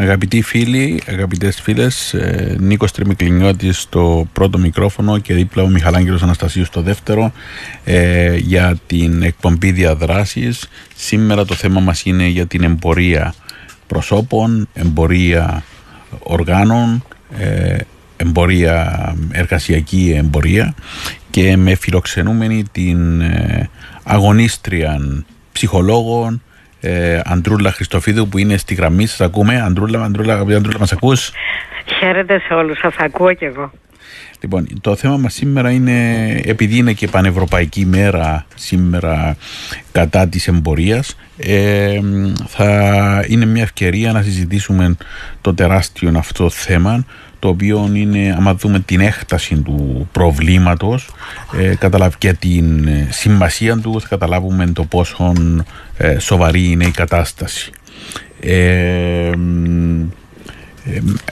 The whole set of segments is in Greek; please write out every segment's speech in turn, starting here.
Αγαπητοί φίλοι, αγαπητές φίλες, ε, Νίκος Τριμικλινιώτης στο πρώτο μικρόφωνο και δίπλα ο Μιχαλάγγελος Αναστασίου στο δεύτερο ε, για την εκπομπή διαδράσεις. Σήμερα το θέμα μας είναι για την εμπορία προσώπων, εμπορία οργάνων, ε, εμπορία, εργασιακή εμπορία και με φιλοξενούμενη την ε, αγωνίστρια ψυχολόγων, ε, Αντρούλα Χριστοφίδου που είναι στη γραμμή. Σας ακούμε. Αντρούλα, Αντρούλα, αγαπητή Αντρούλα, μας ακούς; Χαίρετε σε όλους. Σας ακούω κι εγώ. Λοιπόν, το θέμα μας σήμερα είναι, επειδή είναι και πανευρωπαϊκή μέρα σήμερα κατά της εμπορίας, ε, θα είναι μια ευκαιρία να συζητήσουμε το τεράστιο αυτό θέμα, το οποίο είναι, άμα δούμε την έκταση του προβλήματος ε, και την σημασία του, θα καταλάβουμε το πόσο ε, σοβαρή είναι η κατάσταση. Ε,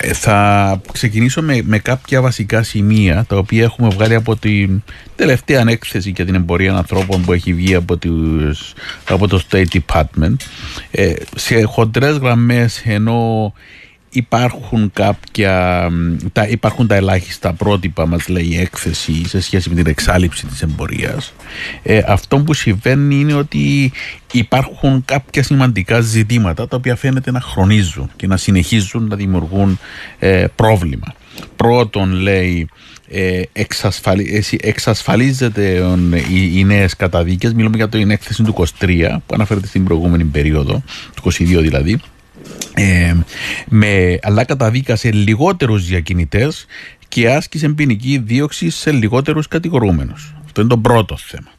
ε, θα ξεκινήσω με, με κάποια βασικά σημεία τα οποία έχουμε βγάλει από την τελευταία ανέκθεση για την εμπορία ανθρώπων που έχει βγει από, τους, από το State Department ε, σε χοντρές γραμμές ενώ υπάρχουν κάποια τα, υπάρχουν τα ελάχιστα πρότυπα μας λέει η έκθεση σε σχέση με την εξάλληψη της εμπορίας. Ε, αυτό που συμβαίνει είναι ότι υπάρχουν κάποια σημαντικά ζητήματα τα οποία φαίνεται να χρονίζουν και να συνεχίζουν να δημιουργούν ε, πρόβλημα. Πρώτον λέει ε, εξασφαλι, εξασφαλίζεται οι, οι νέες καταδίκες. Μιλούμε για την έκθεση του 23 που αναφέρεται στην προηγούμενη περίοδο του 22 δηλαδή ε, με, αλλά καταδίκασε λιγότερους διακινητές και άσκησε ποινική δίωξη σε λιγότερους κατηγορούμενους. Αυτό είναι το πρώτο θέμα.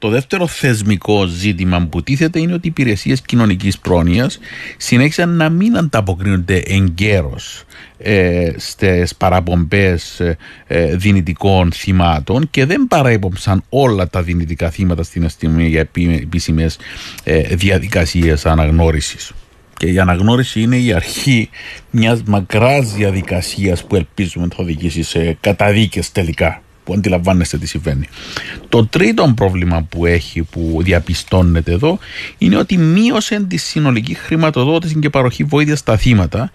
Το δεύτερο θεσμικό ζήτημα που τίθεται είναι ότι οι υπηρεσίες κοινωνικής πρόνοιας συνέχισαν να μην ανταποκρίνονται εγκαίρως ε, στις παραπομπές ε, ε, δυνητικών θυμάτων και δεν παραέποψαν όλα τα δυνητικά θύματα στην αστυνομία για επίσημες ε, διαδικασίες αναγνώρισης. Και η αναγνώριση είναι η αρχή μιας μακράς διαδικασίας που ελπίζουμε θα οδηγήσει σε καταδίκες τελικά που αντιλαμβάνεστε τι συμβαίνει. Το τρίτο πρόβλημα που έχει, που διαπιστώνεται εδώ, είναι ότι μείωσε τη συνολική χρηματοδότηση και παροχή βοήθεια στα θύματα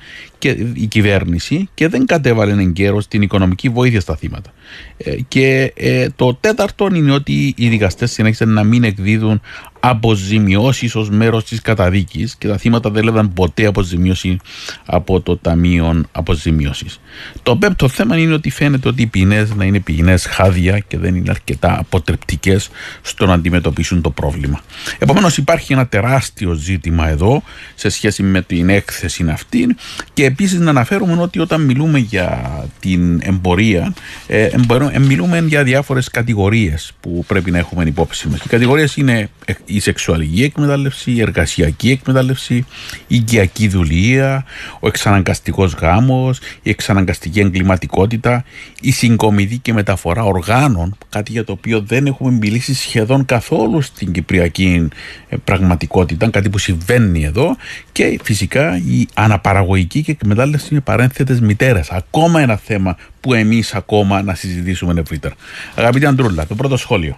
και η κυβέρνηση και δεν κατέβαλε εγκαίρως την οικονομική βοήθεια στα θύματα. Ε, και ε, το τέταρτο είναι ότι οι δικαστές συνέχισαν να μην εκδίδουν αποζημιώσεις ως μέρος της καταδίκης και τα θύματα δεν έλεγαν ποτέ αποζημίωση από το Ταμείο Αποζημίωσης. Το πέμπτο θέμα είναι ότι φαίνεται ότι οι ποινές να είναι ποινές χάδια και δεν είναι αρκετά αποτρεπτικές στο να αντιμετωπίσουν το πρόβλημα. Επομένως, υπάρχει ένα τεράστιο ζήτημα εδώ σε σχέση με την έκθεση αυτή και επίσης να αναφέρουμε ότι όταν μιλούμε για την εμπορία, ε, ε μιλούμε για διάφορες κατηγορίες που πρέπει να έχουμε υπόψη μας. Οι κατηγορίες είναι η σεξουαλική εκμετάλλευση, η εργασιακή εκμετάλλευση, η οικιακή δουλεία, ο εξαναγκαστικός γάμος, η εξαναγκαστική εγκληματικότητα, η συγκομιδή και μεταφορά οργάνων, κάτι για το οποίο δεν έχουμε μιλήσει σχεδόν καθόλου στην κυπριακή ε, πραγματικότητα, κάτι που συμβαίνει εδώ και φυσικά η αναπαραγωγική και εκμετάλλευση με παρένθετες μητέρες. Ακόμα ένα θέμα που εμείς ακόμα να συζητήσουμε ευρύτερα. Αγαπητή Αντρούλα, το πρώτο σχόλιο.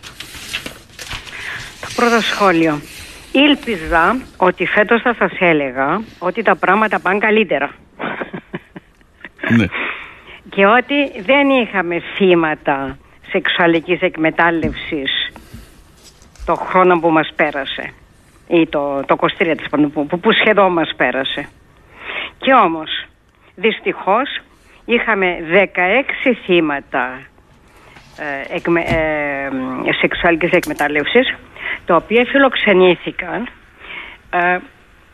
Πρώτο σχόλιο. Ήλπιζα ότι φέτος θα σας έλεγα ότι τα πράγματα πάνε καλύτερα. Ναι. Και ότι δεν είχαμε θύματα σεξουαλικής εκμετάλλευσης το χρόνο που μας πέρασε ή το, το 23 που, που, που σχεδόν μας πέρασε. Και όμως δυστυχώς είχαμε 16 θύματα ε, εκμε, ε, σεξουαλικής εκμετάλλευσης τα οποία φιλοξενήθηκαν ε,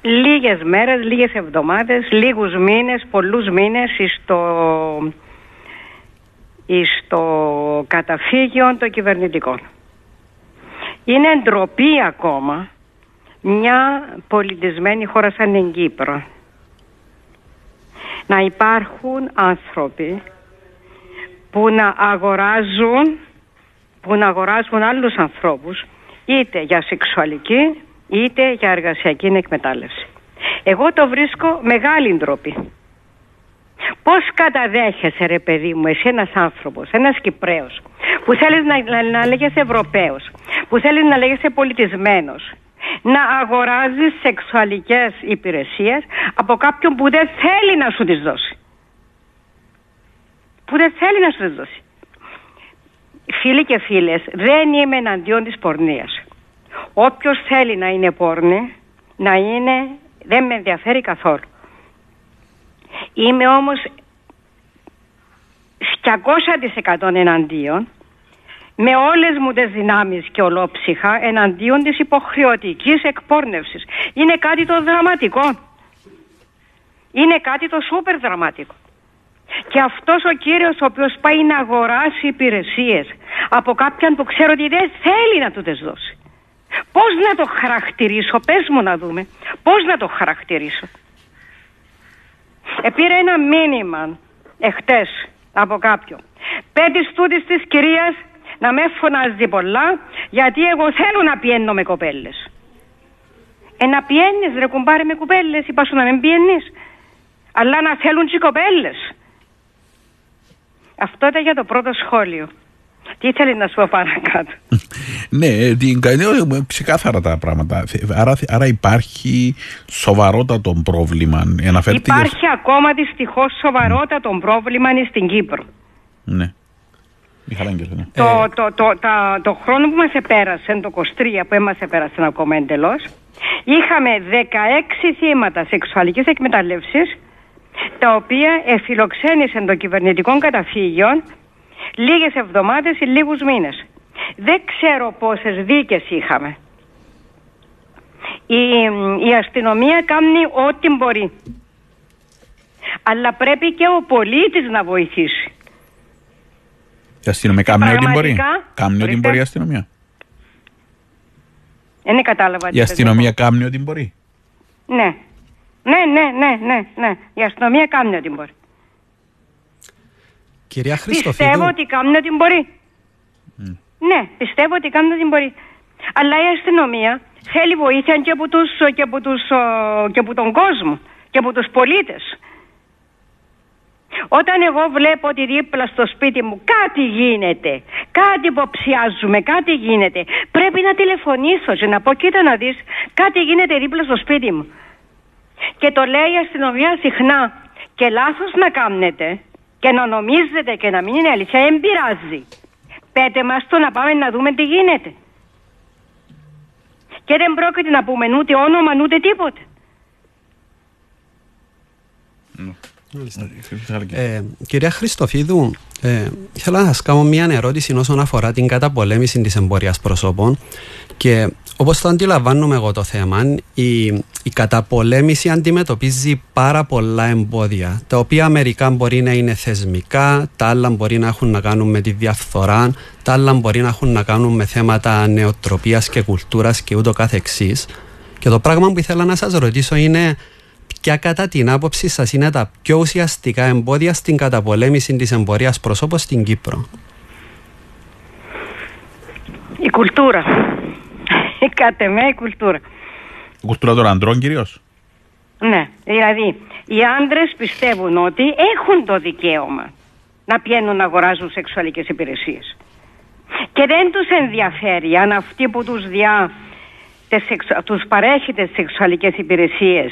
λίγες μέρες, λίγες εβδομάδες, λίγους μήνες, πολλούς μήνες στο, στο καταφύγιο των κυβερνητικών. Είναι ντροπή ακόμα μια πολιτισμένη χώρα σαν την Κύπρο να υπάρχουν άνθρωποι που να αγοράζουν που να αγοράζουν άλλους ανθρώπους είτε για σεξουαλική είτε για εργασιακή εκμετάλλευση. Εγώ το βρίσκω μεγάλη ντροπή. Πώς καταδέχεσαι ρε παιδί μου εσύ ένας άνθρωπος, ένας Κυπρέος που θέλεις να, να, να λέγεσαι Ευρωπαίος, που θέλεις να λέγεσαι πολιτισμένος, να αγοράζεις σεξουαλικές υπηρεσίες από κάποιον που δεν θέλει να σου τις δώσει. Που δεν θέλει να σου τις δώσει. Φίλοι και φίλες, δεν είμαι εναντίον της πορνείας. Όποιος θέλει να είναι πόρνη, να είναι, δεν με ενδιαφέρει καθόλου. Είμαι όμως 200% εναντίον με όλες μου τις δυνάμεις και ολόψυχα εναντίον της υποχρεωτικής εκπόρνευσης. Είναι κάτι το δραματικό. Είναι κάτι το σούπερ δραματικό. Και αυτός ο κύριος ο οποίος πάει να αγοράσει υπηρεσίες από κάποιον που ξέρω ότι δεν θέλει να του τις δώσει. Πώς να το χαρακτηρίσω, πες μου να δούμε, πώς να το χαρακτηρίσω. Επήρε ένα μήνυμα εχθές από κάποιον. Πέντε στούτης της κυρίας να με φωνάζει πολλά γιατί εγώ θέλω να πιένω με κοπέλες. Ε, να πιένεις ρε κουμπάρε με κοπέλες, είπα σου να μην πιένεις. Αλλά να θέλουν και οι κοπέλες. Αυτό ήταν για το πρώτο σχόλιο. Τι ήθελε να σου πω παρακάτω; ναι, την είναι ξεκάθαρα τα πράγματα. Άρα, άρα υπάρχει σοβαρότατο πρόβλημα. Υπάρχει ακόμα δυστυχώς σοβαρότατο mm. πρόβλημα στην Κύπρο. Ναι. Ναι. Το, ε. το, το, τα, το χρόνο που μας επέρασε, το 23 που μας επέρασε ακόμα εντελώς, είχαμε 16 θύματα σεξουαλικής εκμεταλλεύσης τα οποία εφιλοξένησαν το κυβερνητικό καταφύγιο λίγες εβδομάδες ή λίγους μήνες. Δεν ξέρω πόσες δίκες είχαμε. Η, η αστυνομία κάνει ό,τι μπορεί. Αλλά πρέπει και ο πολίτης να βοηθήσει. Η αστυνομία κάνει ό,τι μπορεί. Κάνει ό,τι μπορεί η αστυνομία; Δεν κατάλαβα. Η αστυνομία κάνει ό,τι μπορεί; Ναι. Ναι, ναι, ναι, ναι, ναι. Η αστυνομία κάνει ό,τι μπορεί. Κυρία Πιστεύω ότι κάνουν ό,τι μπορεί. Ναι, πιστεύω ότι κάνουν ό,τι μπορεί. Αλλά η αστυνομία θέλει βοήθεια και από, τους, και από, τους, και από τον κόσμο και από τους πολίτες. Όταν εγώ βλέπω ότι δίπλα στο σπίτι μου κάτι γίνεται, κάτι υποψιάζουμε, κάτι γίνεται, πρέπει να τηλεφωνήσω και να πω κοίτα να δεις, κάτι γίνεται δίπλα στο σπίτι μου. Και το λέει η αστυνομία συχνά και λάθος να κάνετε και να νομίζετε και να μην είναι αλήθεια, δεν πειράζει. Πέτε μας το να πάμε να δούμε τι γίνεται. Και δεν πρόκειται να πούμε ούτε όνομα ούτε τίποτε. Ε, κυρία Χριστοφίδου, ε, θέλω να σας κάνω μια ερώτηση όσον αφορά την καταπολέμηση της εμπορίας προσώπων και όπως το αντιλαμβάνομαι εγώ το θέμα, η, η καταπολέμηση αντιμετωπίζει πάρα πολλά εμπόδια, τα οποία μερικά μπορεί να είναι θεσμικά, τα άλλα μπορεί να έχουν να κάνουν με τη διαφθορά, τα άλλα μπορεί να έχουν να κάνουν με θέματα νεοτροπίας και κουλτούρας και ούτω καθεξής. Και το πράγμα που ήθελα να σας ρωτήσω είναι ποια κατά την άποψη σας είναι τα πιο ουσιαστικά εμπόδια στην καταπολέμηση της εμπορίας προσώπων στην Κύπρο; Η κουλτούρα. Κάτε με η κουλτούρα. Η κουλτούρα των ανδρών κυρίως; Ναι, δηλαδή οι άντρες πιστεύουν ότι έχουν το δικαίωμα να πιένουν να αγοράζουν σεξουαλικές υπηρεσίες. Και δεν τους ενδιαφέρει αν αυτοί που τους, διά, τους παρέχει τις σεξουαλικές υπηρεσίες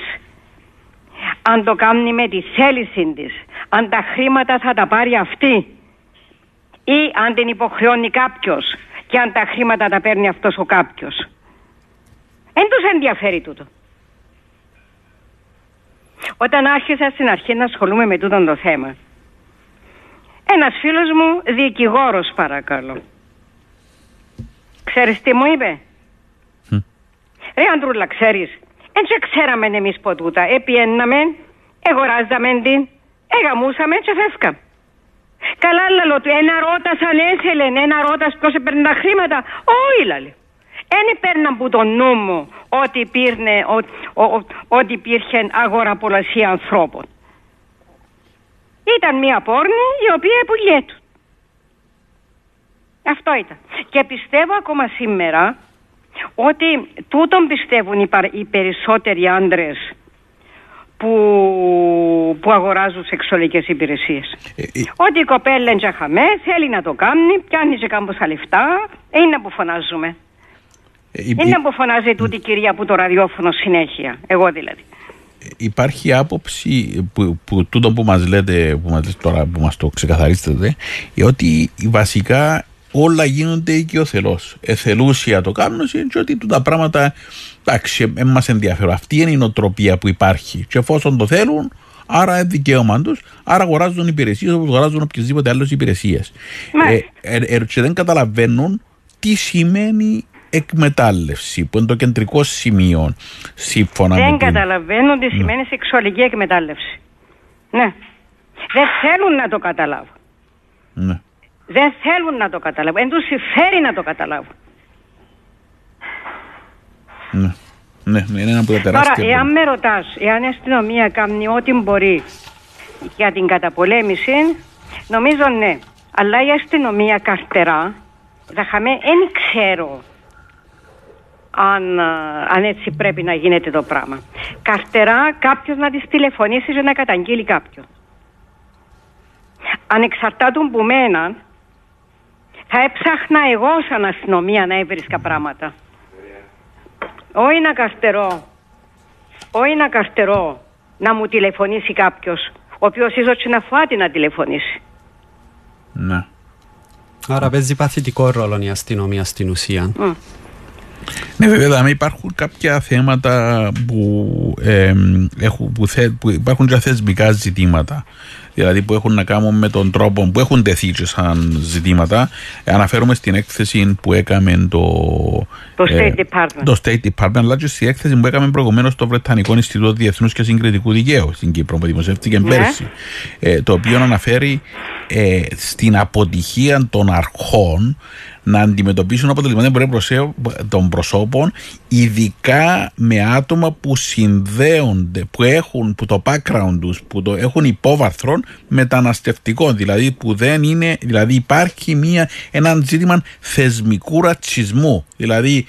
αν το κάνει με τη θέληση της, αν τα χρήματα θα τα πάρει αυτή ή αν την υποχρεώνει κάποιος και αν τα χρήματα τα παίρνει αυτός ο κάποιος. Δεν τους ενδιαφέρει τούτο. Όταν άρχισα στην αρχή να ασχολούμαι με τούτο το θέμα, ένας φίλος μου, δικηγόρος παρακαλώ, ξέρεις τι μου είπε; Mm. Ρε Αντρούλα, ξέρεις, δεν ξέραμε εμείς ποτούτα. Επιέναμε, εγωράζαμε την, εγαμούσαμε και φεύγαμε. Καλά λαλό του, ένα ρώτας αν έθελε, ένα ρώτας ποιος έπαιρνε τα χρήματα. Όχι λαλή. Δεν έπαιρναν που το νου μου ότι, υπήρνε, ότι υπήρχε αγοραπολασία ανθρώπων. Ήταν μια πόρνη η οποία πουλιέτου. Αυτό ήταν. Και πιστεύω ακόμα σήμερα ότι τούτον πιστεύουν οι, παρ- οι περισσότεροι άντρες που, που αγοράζουν σεξουαλικές υπηρεσίες. Ε, ε, Ότι η κοπέλα είναι χαμέ, θέλει να το κάνει, πιάνει και κάμποσα λεφτά, είναι που φωνάζουμε. ε, Είναι που φωνάζει τούτη η κυρία που το ραδιόφωνο συνέχεια. Εγώ δηλαδή. υπάρχει άποψη που, που τούτο που μας λέτε, που μας λέτε τώρα που μας το ξεκαθαρίσετε ε, ότι βασικά όλα γίνονται οικειοθελώς. Εθελούσια το κάνουν και ότι τα πράγματα εντάξει, δεν μας ενδιαφέρουν. Αυτή είναι η νοοτροπία που υπάρχει και εφόσον το θέλουν Άρα είναι δικαίωμα τους, άρα αγοράζουν υπηρεσίες όπως αγοράζουν οποιασδήποτε άλλες υπηρεσίες. Μάλιστα. Ε, ε, ε, και δεν καταλαβαίνουν τι σημαίνει εκμετάλλευση, που είναι το κεντρικό σημείο σύμφωνα με Δεν την... καταλαβαίνουν τι σημαίνει σεξουαλική εκμετάλλευση. Ναι. Δεν θέλουν να το καταλάβουν. Ναι. Δεν θέλουν να το καταλάβουν. Δεν του συμφέρει να το καταλάβουν. Ναι. Ναι, ναι, είναι ένα από τα Τώρα, τεράστια. εάν με ρωτάς, εάν η αστυνομία κάνει ό,τι μπορεί για την καταπολέμηση, νομίζω ναι. Αλλά η αστυνομία καρτερά, θα χαμε, δεν ξέρω αν, α, αν έτσι πρέπει να γίνεται το πράγμα. Καρτερά κάποιος να της τηλεφωνήσει και να καταγγείλει κάποιον. Ανεξαρτάτων που μέναν, θα έψαχνα εγώ σαν αστυνομία να έβρισκα πράγματα. Όχι να καρτερώ. Όχι να καρτερώ να μου τηλεφωνήσει κάποιος, ο οποίος ίσως και να φάτη να τηλεφωνήσει. Ναι. Άρα παίζει παθητικό ρόλο η αστυνομία στην ουσία. Μμ. Ναι, βέβαια, δηλαδή υπάρχουν κάποια θέματα που, ε, έχουν, που, θε, που υπάρχουν και θεσμικά ζητήματα. Δηλαδή που έχουν να κάνουν με τον τρόπο που έχουν τεθεί και σαν ζητήματα. Ε, αναφέρομαι στην έκθεση που έκαμε το, Το ε, State Department. το State Department, αλλά και στην έκθεση που έκαμε προηγουμένως στο Βρετανικό Ινστιτούτο Διεθνούς και Συγκριτικού Δικαίου στην Κύπρο, που δημοσιεύτηκε Ναι. πέρσι. Ε, το οποίο αναφέρει ε, στην αποτυχία των αρχών να αντιμετωπίσουν αποτελεσματικά μπορεί προσέ- των προσώπων, ειδικά με άτομα που συνδέονται, που έχουν που το background τους, που το έχουν υπόβαθρον μεταναστευτικών, δηλαδή που δεν είναι, δηλαδή υπάρχει μια, ένα ζήτημα θεσμικού ρατσισμού, δηλαδή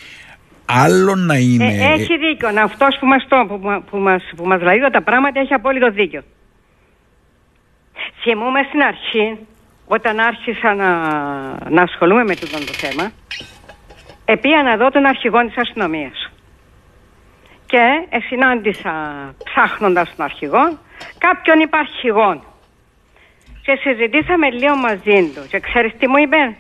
άλλο να είναι... Ε, έχει δίκιο. Αυτός που μας που, μα- που μας, που μας λέει τα πράγματα έχει απόλυτο δίκιο. Θυμούμαι στην αρχή, όταν άρχισα να, να ασχολούμαι με τούτο το θέμα, επία να δω τον αρχηγό της αστυνομίας. Και ε, συνάντησα, ψάχνοντας τον αρχηγό, κάποιον υπαρχηγό. Και συζητήσαμε λίγο μαζί τους. Και ξέρεις τι μου είπε;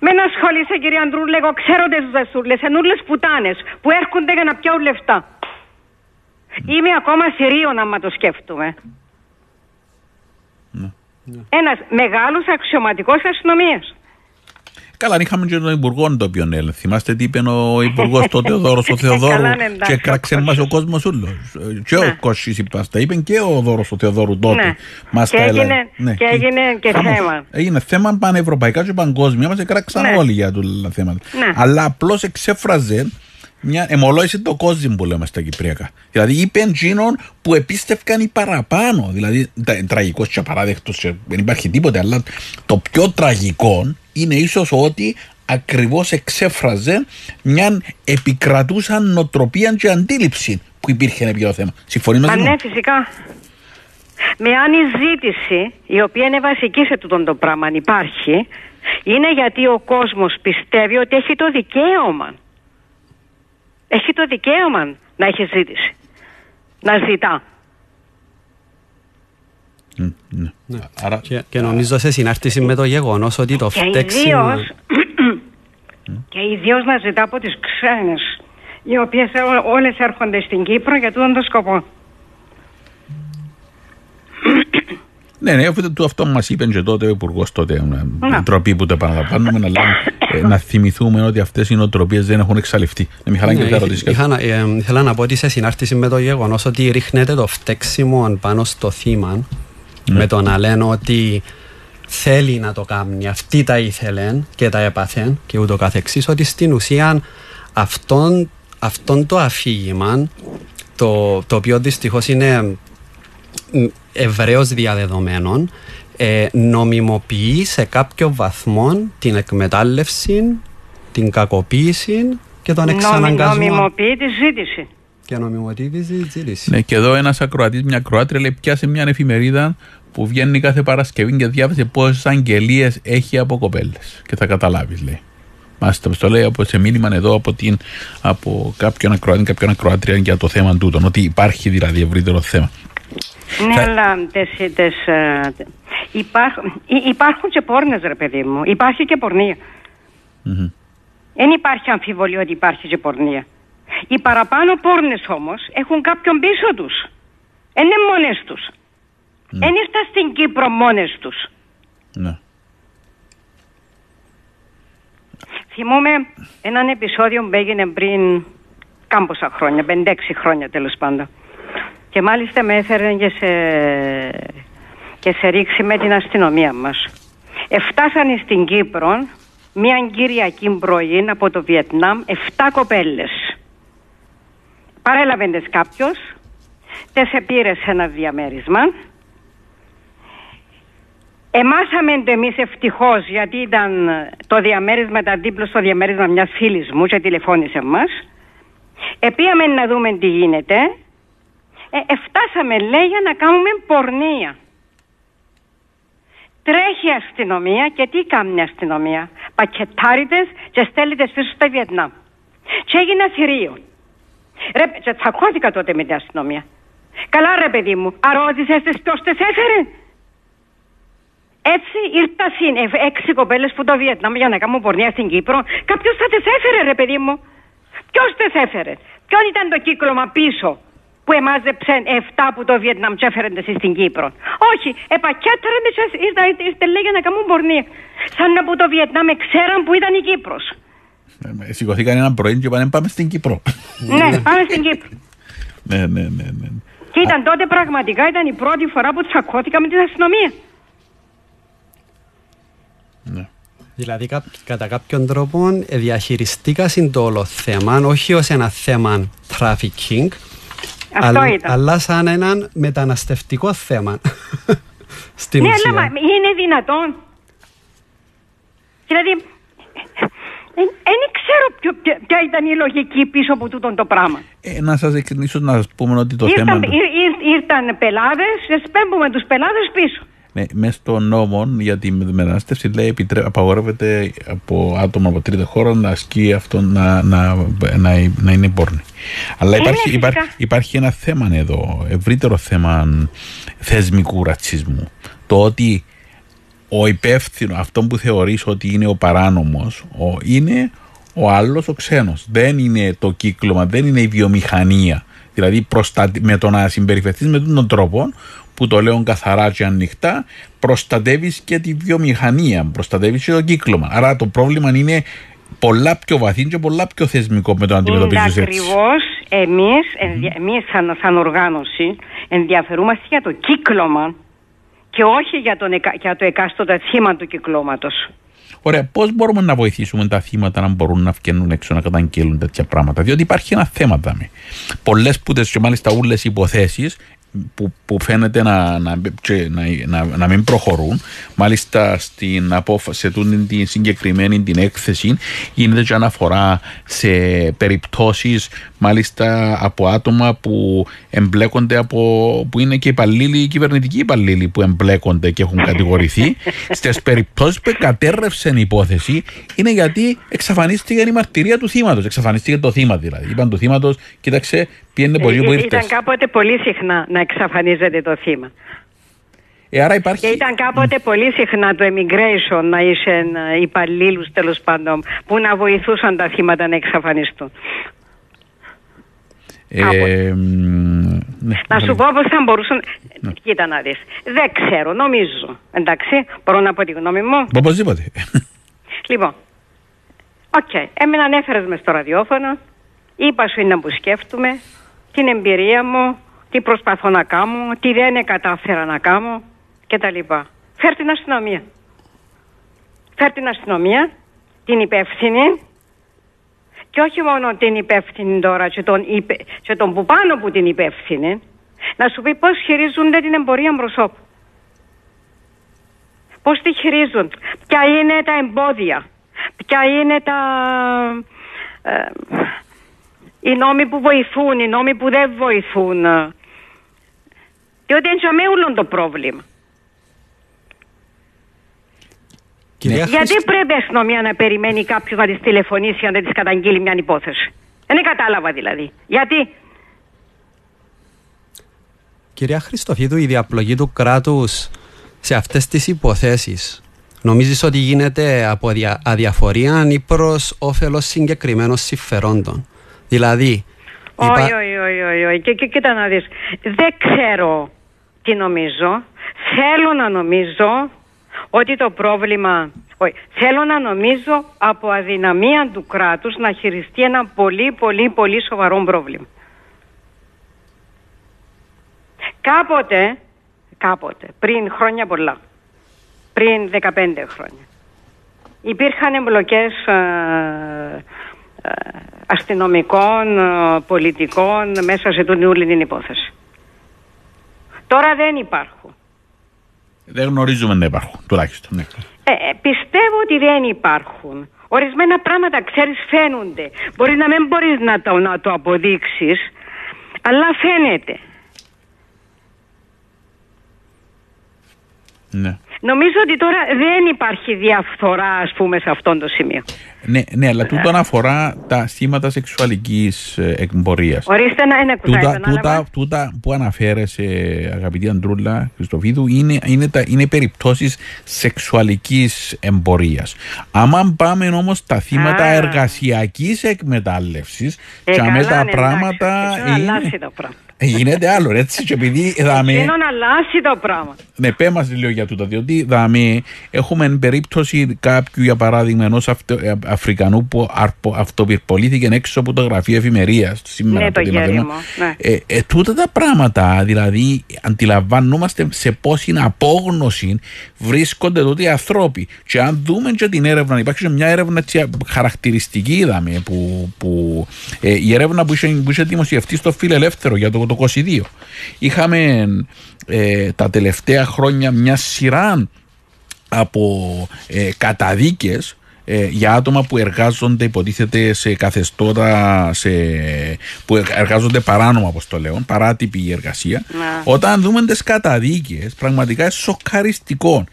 Μην ασχολείσαι κύριε Αντρούλε, εγώ ξέρω τις δεσούλες, ενούλες πουτάνες που έρχονται για να πιάουν λεφτά. Είμαι ακόμα θηρίων άμα το σκέφτομαι. Ένας μεγάλος αξιωματικός αστυνομίας. Καλά, αν είχαμε και τον Υπουργό το οποίο έλεγε. Θυμάστε τι είπε ο Υπουργός τότε, ο Δώρος ο Θεοδόρου. Καλά, ναι, εντάξει, και κράξε ο μας ο κόσμος όλο. Και Ναι. ο Κώσση είπα, τα είπε και ο Δώρος ο Θεοδόρου τότε. Ναι. Μας Και τα έγινε- έλεγε. και έγινε και Χαμός. θέμα. Έγινε θέμα πανευρωπαϊκά και παγκόσμια. Μας κράξαν Ναι. όλοι για τα θέματα. Ναι. Αλλά απλώς εξέφραζε μια εμολόγηση το κόσμο που λέμε στα Κυπριακά. Δηλαδή είπε εκείνον που επίστευκαν οι παραπάνω. Δηλαδή τραγικός και απαράδεκτος, δεν υπάρχει τίποτε. Αλλά το πιο τραγικό είναι ίσως ότι ακριβώς εξέφραζε μια επικρατούσα νοοτροπία και αντίληψη που υπήρχε επί το θέμα. Συμφωνείς Μα μαζί μου; ναι, φυσικά. Με αν η ζήτηση, η οποία είναι βασική σε τούτο το πράγμα, αν υπάρχει, είναι γιατί ο κόσμος πιστεύει ότι έχει το δικαίωμα. Έχει το δικαίωμα να έχει ζήτηση. Να ζητά. Μ, ναι. Άρα, Και, και νομίζω σε συνάρτηση με το γεγονός ότι το Και φταίξιμο. ιδίως, και ιδίως να ζητά από τις ξένες, οι οποίες ό- όλες έρχονται στην Κύπρο για τούτον το σκοπό. Ναι, ναι, αυτό, το αυτό μας είπε και τότε ο Υπουργός τότε. Ναι. Μια τροπή που το επαναλαμβάνουμε, αλλά ε, να θυμηθούμε ότι αυτές οι νοοτροπίες δεν έχουν εξαλειφθεί. Ναι, Μιχαλάκη, Ναι, δεν θα ρωτήσεις κάτι; είχα να- ε, ήθελα να πω ότι σε συνάρτηση με το γεγονός ότι ρίχνεται το φταίξιμο πάνω στο θύμα Ναι. με το να λένε ότι θέλει να το κάνει, αυτή τα ήθελε και τα έπαθε και ούτω καθεξής, ότι στην ουσία αυτόν, αυτόν το αφήγημα το, το οποίο δυστυχώς είναι ευρέως διαδεδομένο ε, νομιμοποιεί σε κάποιο βαθμό την εκμετάλλευση, την κακοποίηση και τον εξαναγκασμό. Νομιμοποιεί τη ζήτηση. Και νομιμοποιεί τη ζήτηση. Ναι, και εδώ ένας ακροατής, μια ακροάτρια λέει: Πιάσε μια εφημερίδα που βγαίνει κάθε Παρασκευή και διάβασε πόσες αγγελίες έχει από κοπέλες. Και θα καταλάβεις, λέει. Μάλιστα, το λέει από σε μήνυμα εδώ από, την, από κάποιον ακροατή, κάποιον ακροάτρια για το θέμα τούτο. Ότι υπάρχει δηλαδή ευρύτερο θέμα. Ναι, αλλά τες, τες, υπάρχουν, υπάρχουν και πόρνες ρε παιδί μου. Υπάρχει και πορνεία. Δεν υπάρχει αμφιβολία ότι υπάρχει και πορνεία. Οι παραπάνω πόρνες όμως έχουν κάποιον πίσω τους. Δεν είναι μόνες τους. Δεν mm. ήρθαν στην Κύπρο μόνες τους. Ναι. Θυμούμαι έναν επεισόδιο που έγινε πριν κάμποσα χρόνια, 5-6 χρόνια τέλος πάντων. Και μάλιστα με έφερε και σε, και σε ρήξη με την αστυνομία μας. Εφτάσανε στην Κύπρο μια Κυριακή πρωί από το Βιετνάμ 7 κοπέλες. Παρέλαβε τις κάποιος, τες επήρε σε ένα διαμέρισμα. Εμάσαμε το εμείς ευτυχώς γιατί ήταν το διαμέρισμα, ήταν δίπλο στο διαμέρισμα μιας φίλης μου και τηλεφώνησε μας. Επίαμε να δούμε τι γίνεται ε, εφτάσαμε λέει για να κάνουμε πορνεία. Τρέχει η αστυνομία και τι κάνει η αστυνομία. Πακετάριτες και στέλνει πίσω στο Βιετνάμ. Και έγινε θηρίο. Ρε, και τσακώθηκα τότε με την αστυνομία. Καλά ρε παιδί μου, αρώτησες τις ποιος τις έφερε. Έτσι ήρθαν έξι κοπέλες που το Βιετνάμ για να κάνουν πορνεία στην Κύπρο. Κάποιος θα τις έφερε ρε παιδί μου. Ποιος τις έφερε; Ποιον ήταν το κύκλωμα πίσω που εμάζεψαν 7 που το Βιετνάμ και έφεραν στην Κύπρο; Όχι, επακέτραν ήρθε λέει για να κάνουν πορνεία. Σαν να που το Βιετνάμ ξέραν που ήταν η Κύπρος. Ε, σηκωθήκαν ένα πρωί και είπαν πάμε στην Κύπρο. ναι, πάμε στην Κύπρο. ναι, ναι, ναι, ναι. Και ήταν τότε πραγματικά ήταν η πρώτη φορά που τσακώθηκα με την αστυνομία. Ναι. Δηλαδή κατά κάποιον τρόπο διαχειριστήκα το όλο θέμα, όχι ως ένα θέμα trafficking, αυτό Αλ, ήταν. Αλλά σαν έναν μεταναστευτικό θέμα. Στην ναι, ουσία. αλλά είναι δυνατόν. Δηλαδή, δεν ξέρω ποιο, ποια ήταν η λογική πίσω από τούτο το πράγμα. Ε, να σας εξηγήσω να πούμε ότι το ήρθαν, θέμα... ήρθαν πελάδες, σπέμπουμε τους πελάδες πίσω. Ναι, μέσα στο νόμο για τη μετανάστευση λέει επιτρέ... απαγορεύεται από άτομα από τρίτη χώρα να ασκεί αυτό να, να, να, να είναι πόρνη. Αλλά υπάρχει, υπάρχει, υπάρχει ένα θέμα εδώ, ευρύτερο θέμα θεσμικού ρατσισμού. Το ότι ο υπεύθυνο, αυτό που θεωρείς ότι είναι ο παράνομος, ο, είναι ο άλλος ο ξένος. Δεν είναι το κύκλωμα, δεν είναι η βιομηχανία. Δηλαδή με το να συμπεριφερθείς με τον τρόπο που το λέω καθαρά και ανοιχτά, προστατεύεις και τη βιομηχανία, προστατεύεις και το κύκλωμα. Άρα το πρόβλημα είναι πολλά πιο βαθύ και πολλά πιο θεσμικό με το να αντιμετωπίζεις έτσι. Ακριβώς εμείς, εμείς σαν, σαν οργάνωση, ενδιαφερούμαστε για το κύκλωμα και όχι για, τον, για το εκάστοτε θύμα του κυκλώματος. Ωραία, πώς μπορούμε να βοηθήσουμε τα θύματα να μπορούν να βγαίνουν έξω να καταγγέλουν τέτοια πράγματα; Διότι υπάρχει ένα θέμα, δάμε. Πολλές που και μάλιστα όλες οι υποθέσεις που, που φαίνεται να, να, να, να, μην προχωρούν. Μάλιστα στην απόφαση, σε την συγκεκριμένη την έκθεση γίνεται και αναφορά σε περιπτώσεις μάλιστα από άτομα που εμπλέκονται από, που είναι και υπαλλήλοι, κυβερνητικοί υπαλλήλοι που εμπλέκονται και έχουν κατηγορηθεί. Στις περιπτώσεις που κατέρρευσε η υπόθεση είναι γιατί εξαφανίστηκε η μαρτυρία του θύματος. Εξαφανίστηκε το θύμα δηλαδή. Είπαν του θύματος, κοίταξε, πιένε πολύ που ήρθες; Ήταν κάποτε πολύ συχνά να εξαφανίζεται το θύμα. Ε, άρα υπάρχει... Και ήταν κάποτε πολύ συχνά το immigration να είσαι υπαλλήλους τέλος πάντων που να βοηθούσαν τα θύματα να εξαφανιστούν. Ε, ναι, να σου πω πώς θα μπορούσαν... Ναι. Κοίτα να δεις. Δεν ξέρω, νομίζω. Εντάξει, μπορώ να πω τη γνώμη μου. Οπωσδήποτε. Λοιπόν, OK. Okay. Έμειναν ανέφερες μες στο ραδιόφωνο. Είπα σου είναι που σκέφτομαι. Την εμπειρία μου. Τι προσπαθώ να κάνω. Τι δεν κατάφερα να κάνω. Και τα λοιπά. Φέρ την αστυνομία. Φέρ την αστυνομία. Την υπεύθυνη και όχι μόνο την υπεύθυνη τώρα και τον, υπε... και τον που πάνω που την υπεύθυνη, να σου πει πώς χειρίζονται την εμπορία προσώπου. πώς τη χειρίζονται, ποια είναι τα εμπόδια, ποια είναι τα... Ε, οι νόμοι που βοηθούν, οι νόμοι που δεν βοηθούν. Διότι είναι όλο το πρόβλημα. Γιατί πρέπει η αστυνομία να περιμένει κάποιον να της τηλεφωνήσει αν δεν της καταγγείλει μια υπόθεση; Δεν κατάλαβα δηλαδή. Γιατί; Κυρία Χριστοφίδου, η διαπλογή του κράτους σε αυτές τις υποθέσεις νομίζεις ότι γίνεται από αδιαφορία ή προς όφελος συγκεκριμένων συμφερόντων; Δηλαδή. Όχι, όχι, όχι, όχι. Και κοίτα να δεις. Δεν ξέρω τι νομίζω. Θέλω να νομίζω ότι το πρόβλημα... Όχι, θέλω να νομίζω από αδυναμία του κράτους να χειριστεί ένα πολύ πολύ πολύ σοβαρό πρόβλημα. Κάποτε, κάποτε, πριν χρόνια πολλά, πριν 15 χρόνια, υπήρχαν εμπλοκές ε, ε, αστυνομικών, ε, πολιτικών μέσα σε την όλη την υπόθεση. Τώρα δεν υπάρχουν. Δεν γνωρίζουμε να υπάρχουν, τουλάχιστον. Ναι. Ε, πιστεύω ότι δεν υπάρχουν. Ορισμένα πράγματα, ξέρεις, φαίνονται. Μπορεί να μην μπορείς να το, να το αποδείξεις, αλλά φαίνεται. Ναι. Νομίζω ότι τώρα δεν υπάρχει διαφθορά, ας πούμε, σε αυτό το σημείο. Ναι, ναι, αλλά τούτο αφορά τα στήματα σεξουαλικής ε, εκμπορία. Ορίστε να είναι τούτα, τούτα, τούτα που αναφέρεσαι, αγαπητή Αντρούλα Χριστοφίδου, είναι, είναι, τα, είναι περιπτώσεις σεξουαλικής εμπορίας. Άμα πάμε όμως στα θύματα εργασιακής εκμετάλλευσης, ε, με τα πράγματα. Είναι, το πράγμα. Ε, γίνεται άλλο, έτσι. Και επειδή δάμε. Είναι να αλλάξει το πράγμα. Ναι, πέ μα λίγο για τούτο. Διότι δάμε, έχουμε περίπτωση κάποιου, για παράδειγμα, ενός ε, Αφρικανού που αυτοπυρπολήθηκε έξω από το γραφείο εφημερίας σήμερα. Ναι, το γέριμο. Ναι. Ε, ε, τούτα τα πράγματα, δηλαδή, αντιλαμβανόμαστε σε πόση απόγνωση βρίσκονται τότε οι ανθρώποι. Και αν δούμε και την έρευνα, υπάρχει μια έρευνα έτσι, χαρακτηριστική, είδαμε, που, που ε, η έρευνα που είχε, που είχε δημοσιευτεί στο Φιλελεύθερο για το, το 22. Είχαμε ε, τα τελευταία χρόνια μια σειρά από ε, καταδίκες ε, για άτομα που εργάζονται υποτίθεται σε καθεστώτα σε, που εργάζονται παράνομα όπως το λέω, παράτυπη εργασία ναι. όταν δούμε τις καταδίκες πραγματικά είναι σοκαριστικό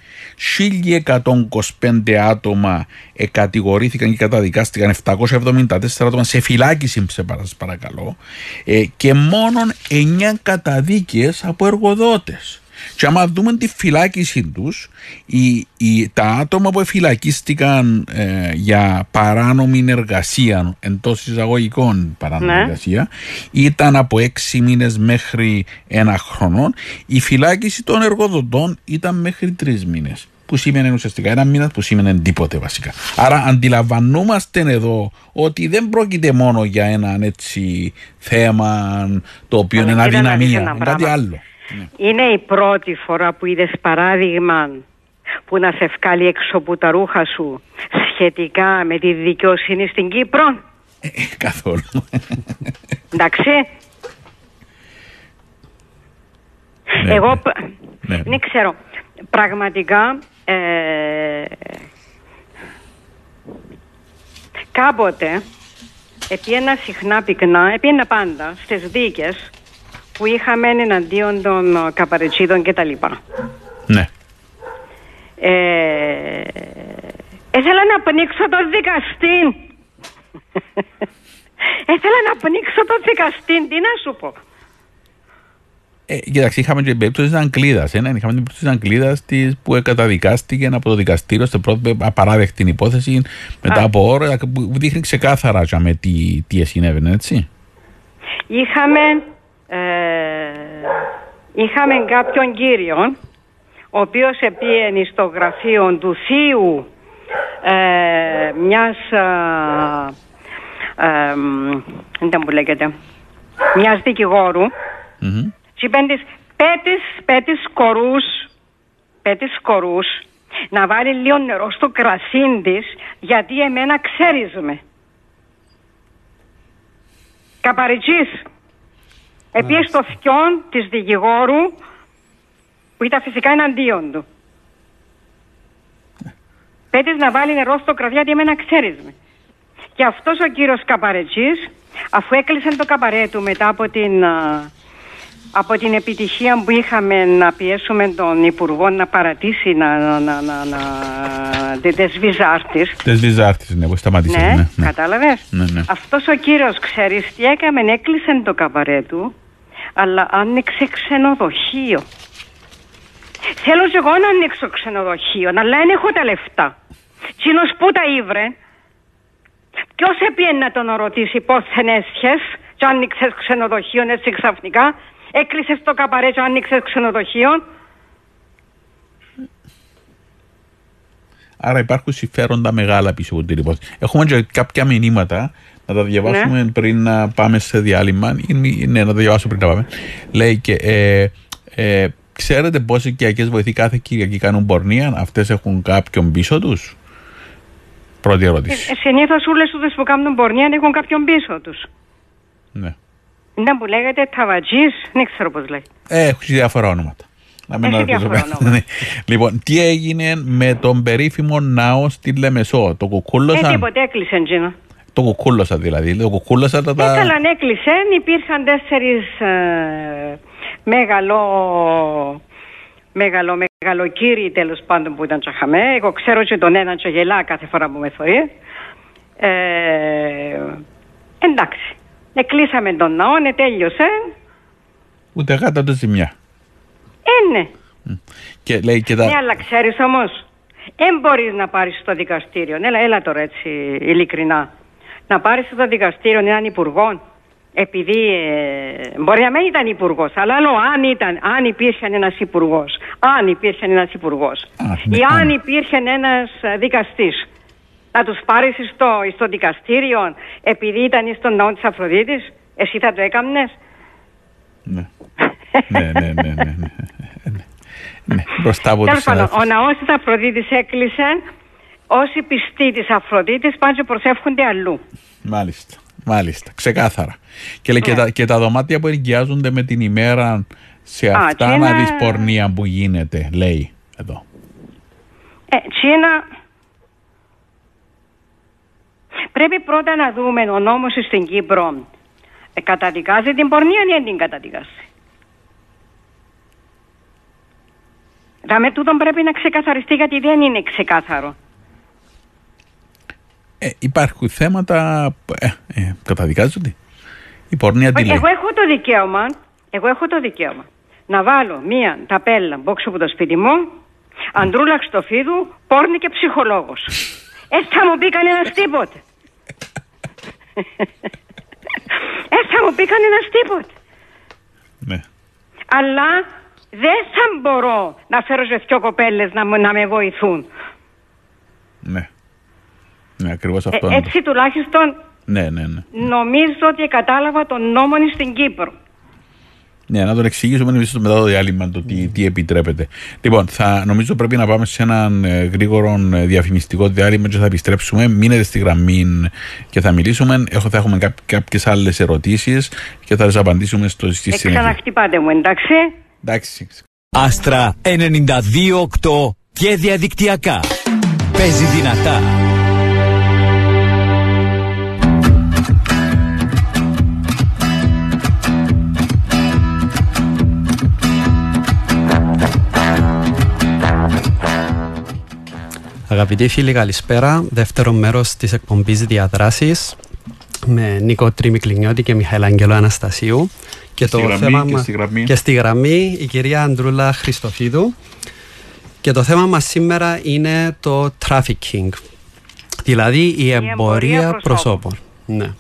1125 άτομα κατηγορήθηκαν και καταδικάστηκαν 774 άτομα σε φυλάκιση σε παρακαλώ ε, και μόνο 9 καταδίκες από εργοδότες και άμα δούμε τη φυλάκιση τους, τα άτομα που φυλακίστηκαν ε, για παράνομη εργασία, εντός εισαγωγικών παράνομη ναι. εργασία, ήταν από έξι μήνες μέχρι ένα χρόνο. Η φυλάκιση των εργοδοτών ήταν μέχρι τρεις μήνες. Που σήμαινε ουσιαστικά ένα μήνα που σήμαινε τίποτε βασικά. Άρα αντιλαμβανόμαστε εδώ ότι δεν πρόκειται μόνο για ένα έτσι θέμα το οποίο είναι αδυναμία, είναι κάτι άλλο. Ναι. Είναι η πρώτη φορά που είδες παράδειγμα που να σε βγάλει έξω από τα ρούχα σου σχετικά με τη δικαιοσύνη στην Κύπρο; Ε, καθόλου. Εντάξει. Ναι, Εγώ ναι. ναι. δεν ξέρω. Πραγματικά ε, κάποτε επίαινα συχνά πυκνά, επίαινα πάντα στις δίκες που είχαμε εναντίον των ε, καπαρετσίδων και τα λοιπά. Ναι. Ε, ήθελα να πνίξω τον δικαστή. ήθελα να πνίξω τον δικαστή. Τι να σου πω. Ε, κοιτάξτε, είχαμε και την περίπτωση της Αγγλίδας. Ε, ναι, είχαμε την περίπτωση της Αγγλίδας που καταδικάστηκε από το δικαστήριο στην πρώτη απαράδεκτη υπόθεση μετά Α. από ώρα που δείχνει ξεκάθαρα με τι, τι συνέβαινε, έτσι. Είχαμε ε, είχαμε κάποιον κύριο ο οποίος επίενει στο γραφείο του θείου ε, μιας ε, δεν μου λέγεται μιας δικηγόρου. Mm-hmm. και πέτεις, πέτεις κορούς πέτεις κορούς να βάλει λίγο νερό στο κρασί της γιατί εμένα ξέρεις με καπαριτσής Επίες στο φιόν της δικηγόρου που ήταν φυσικά εναντίον του. Πέτεις να βάλει νερό στο κραβιάτι, εμένα ξέρεις με. Και αυτός ο κύριος Καπαρετζής, αφού έκλεισε το καπαρέ του μετά από την, α, από την επιτυχία που είχαμε να πιέσουμε τον Υπουργό να παρατήσει να, να, να, να, να τε- τις βυζάρτης, Τις βυζάρτης, ναι, που σταματήσε. ναι, Ναι, ναι. κατάλαβες; Ναι, ναι. Αυτός ο κύριος ξέρεις τι έκαμε, έκλεισε το καπαρέ του, αλλά άνοιξε ξενοδοχείο. Θέλω και εγώ να ανοίξω ξενοδοχείο, αλλά δεν έχω τα λεφτά. Τσίνος που τα ήβρε, ποιος έπιε να τον ρωτήσει πώς δεν έσχες και άνοιξες ξενοδοχείο έτσι ξαφνικά, έκλεισες το καπαρέ και άνοιξες ξενοδοχείο. Άρα υπάρχουν συμφέροντα μεγάλα πίσω από την υπόθεση. Έχουμε και κάποια μηνύματα να τα διαβάσουμε Ναι. πριν να πάμε σε διάλειμμα. Ή μη- Ναι, να τα διαβάσω πριν να πάμε. Λέει και ε, ε, ξέρετε πόσοι οικιακές βοηθοί κάθε Κυριακή κάνουν πορνεία, αυτές έχουν κάποιον πίσω τους; Πρώτη ερώτηση. Ε, συνήθως όλες τούτες που κάνουν πορνεία έχουν κάποιον πίσω τους. Ναι. Είναι που λέγεται ταβατζής, δεν ξέρω πώς λέει. Ε, έχει διάφορα όνοματα. Να μην Έχει ρωτήσω. διάφορα ονόματα. Ναι. λοιπόν, τι έγινε με τον περίφημο ναό στη Λεμεσό; Το Ε, κουκούλωσαν. τίποτε έκλεισε εντζίνο. το κουκούλωσαν δηλαδή. Το κουκούλωσαν τα. Ε, καλά, ναι, έκλεισε. Υπήρχαν τέσσερις ε, μεγαλό, μεγαλό, μεγαλοκύριοι τέλος πάντων που ήταν τσαχαμέ. Εγώ ξέρω και τον έναν και γελά κάθε φορά που με θωρεί. Ε, εντάξει. Εκλείσαμε τον ναό, ναι, τέλειωσε. Ούτε γάτα ούτε ζημιά. Ε, ναι. Και λέει και τα. Ναι, αλλά ξέρεις όμως, δεν μπορείς να πάρεις στο δικαστήριο. Έλα, έλα τώρα έτσι ειλικρινά. Να πάρεις στο δικαστήριο έναν υπουργό, επειδή ε, μπορεί να μην ήταν υπουργός, αλλά άλλο αν, ήταν, αν υπήρχε ένας υπουργός, αν υπήρχε ένας υπουργός, Α, ναι, ή αν. αν υπήρχε ένας ε, δικαστής, να τους πάρεις στο, στο δικαστήριο επειδή ήταν στον ναό της Αφροδίτης, εσύ θα το έκαμνες; Ναι. ναι, ναι, ναι, ναι, ναι. ναι. ναι. Μπροστά από Τέλος τους πάντων, ο συναδέλφους. ναός της Αφροδίτης έκλεισε. Όσοι πιστοί της Αφροδίτης πάνε και προσεύχονται αλλού. Μάλιστα. Μάλιστα. Ξεκάθαρα. Και, λέει, και, Ναι. τα, και τα δωμάτια που ενοικιάζονται με την ημέρα σε Α, αυτά και να ένα- δεις πορνεία που γίνεται, λέει εδώ. Ε, Τσίνα. Πρέπει πρώτα να δούμε ο νόμος στην Κύπρο ε, καταδικάζει την πορνεία ή δεν την καταδικάζει; Δάμε τούτον πρέπει να ξεκαθαριστεί γιατί δεν είναι ξεκάθαρο. Ε, υπάρχουν θέματα. που, Ε, ε, καταδικάζονται. Η πορνεία τι λέει. Εγώ έχω το δικαίωμα, εγώ έχω το δικαίωμα να βάλω μία ταπέλα μπόξω από το σπίτι μου, αντρούλα στο φίδου, πόρνη και ψυχολόγος. Ε, θα μου πει κανένας τίποτε. Ε, θα μου πει κανένας τίποτε. Ναι. Αλλά δεν θα μπορώ να φέρω σε δυο κοπέλες να, μου- να με βοηθούν. Ναι. Ναι, ακριβώς Ε, αυτό. είναι το- έτσι τουλάχιστον Ναι, ναι, ναι. νομίζω ότι κατάλαβα τον νόμο στην Κύπρο. Ναι, να τον εξηγήσουμε ίσως μετά το διάλειμμα το τι, τι επιτρέπεται. Λοιπόν, θα, νομίζω πρέπει να πάμε σε έναν ε, γρήγορο ε, διαφημιστικό διάλειμμα και θα επιστρέψουμε. Μείνετε στη γραμμή και θα μιλήσουμε. Έχω, θα έχουμε κά, κάποιες άλλες ερωτήσεις και θα τις απαντήσουμε στο, στη Ε, συνέχεια. ξαναχτυπάτε μου, εντάξει. Εντάξει. Άστρα 92.8 και διαδικτυακά. Παίζει δυνατά. Αγαπητοί φίλοι, καλησπέρα. Δεύτερο μέρος της εκπομπής Διαδράσει με Νίκο Τριμικλινιώτη και Μιχαήλ Αγγελό Αναστασίου. Και, στη γραμμή, και στη γραμμή. και στη γραμμή η κυρία Αντρούλα Χριστοφίδου. Και το θέμα μας σήμερα είναι το trafficking, δηλαδή η εμπορία, εμπορία προσώπων. Ναι.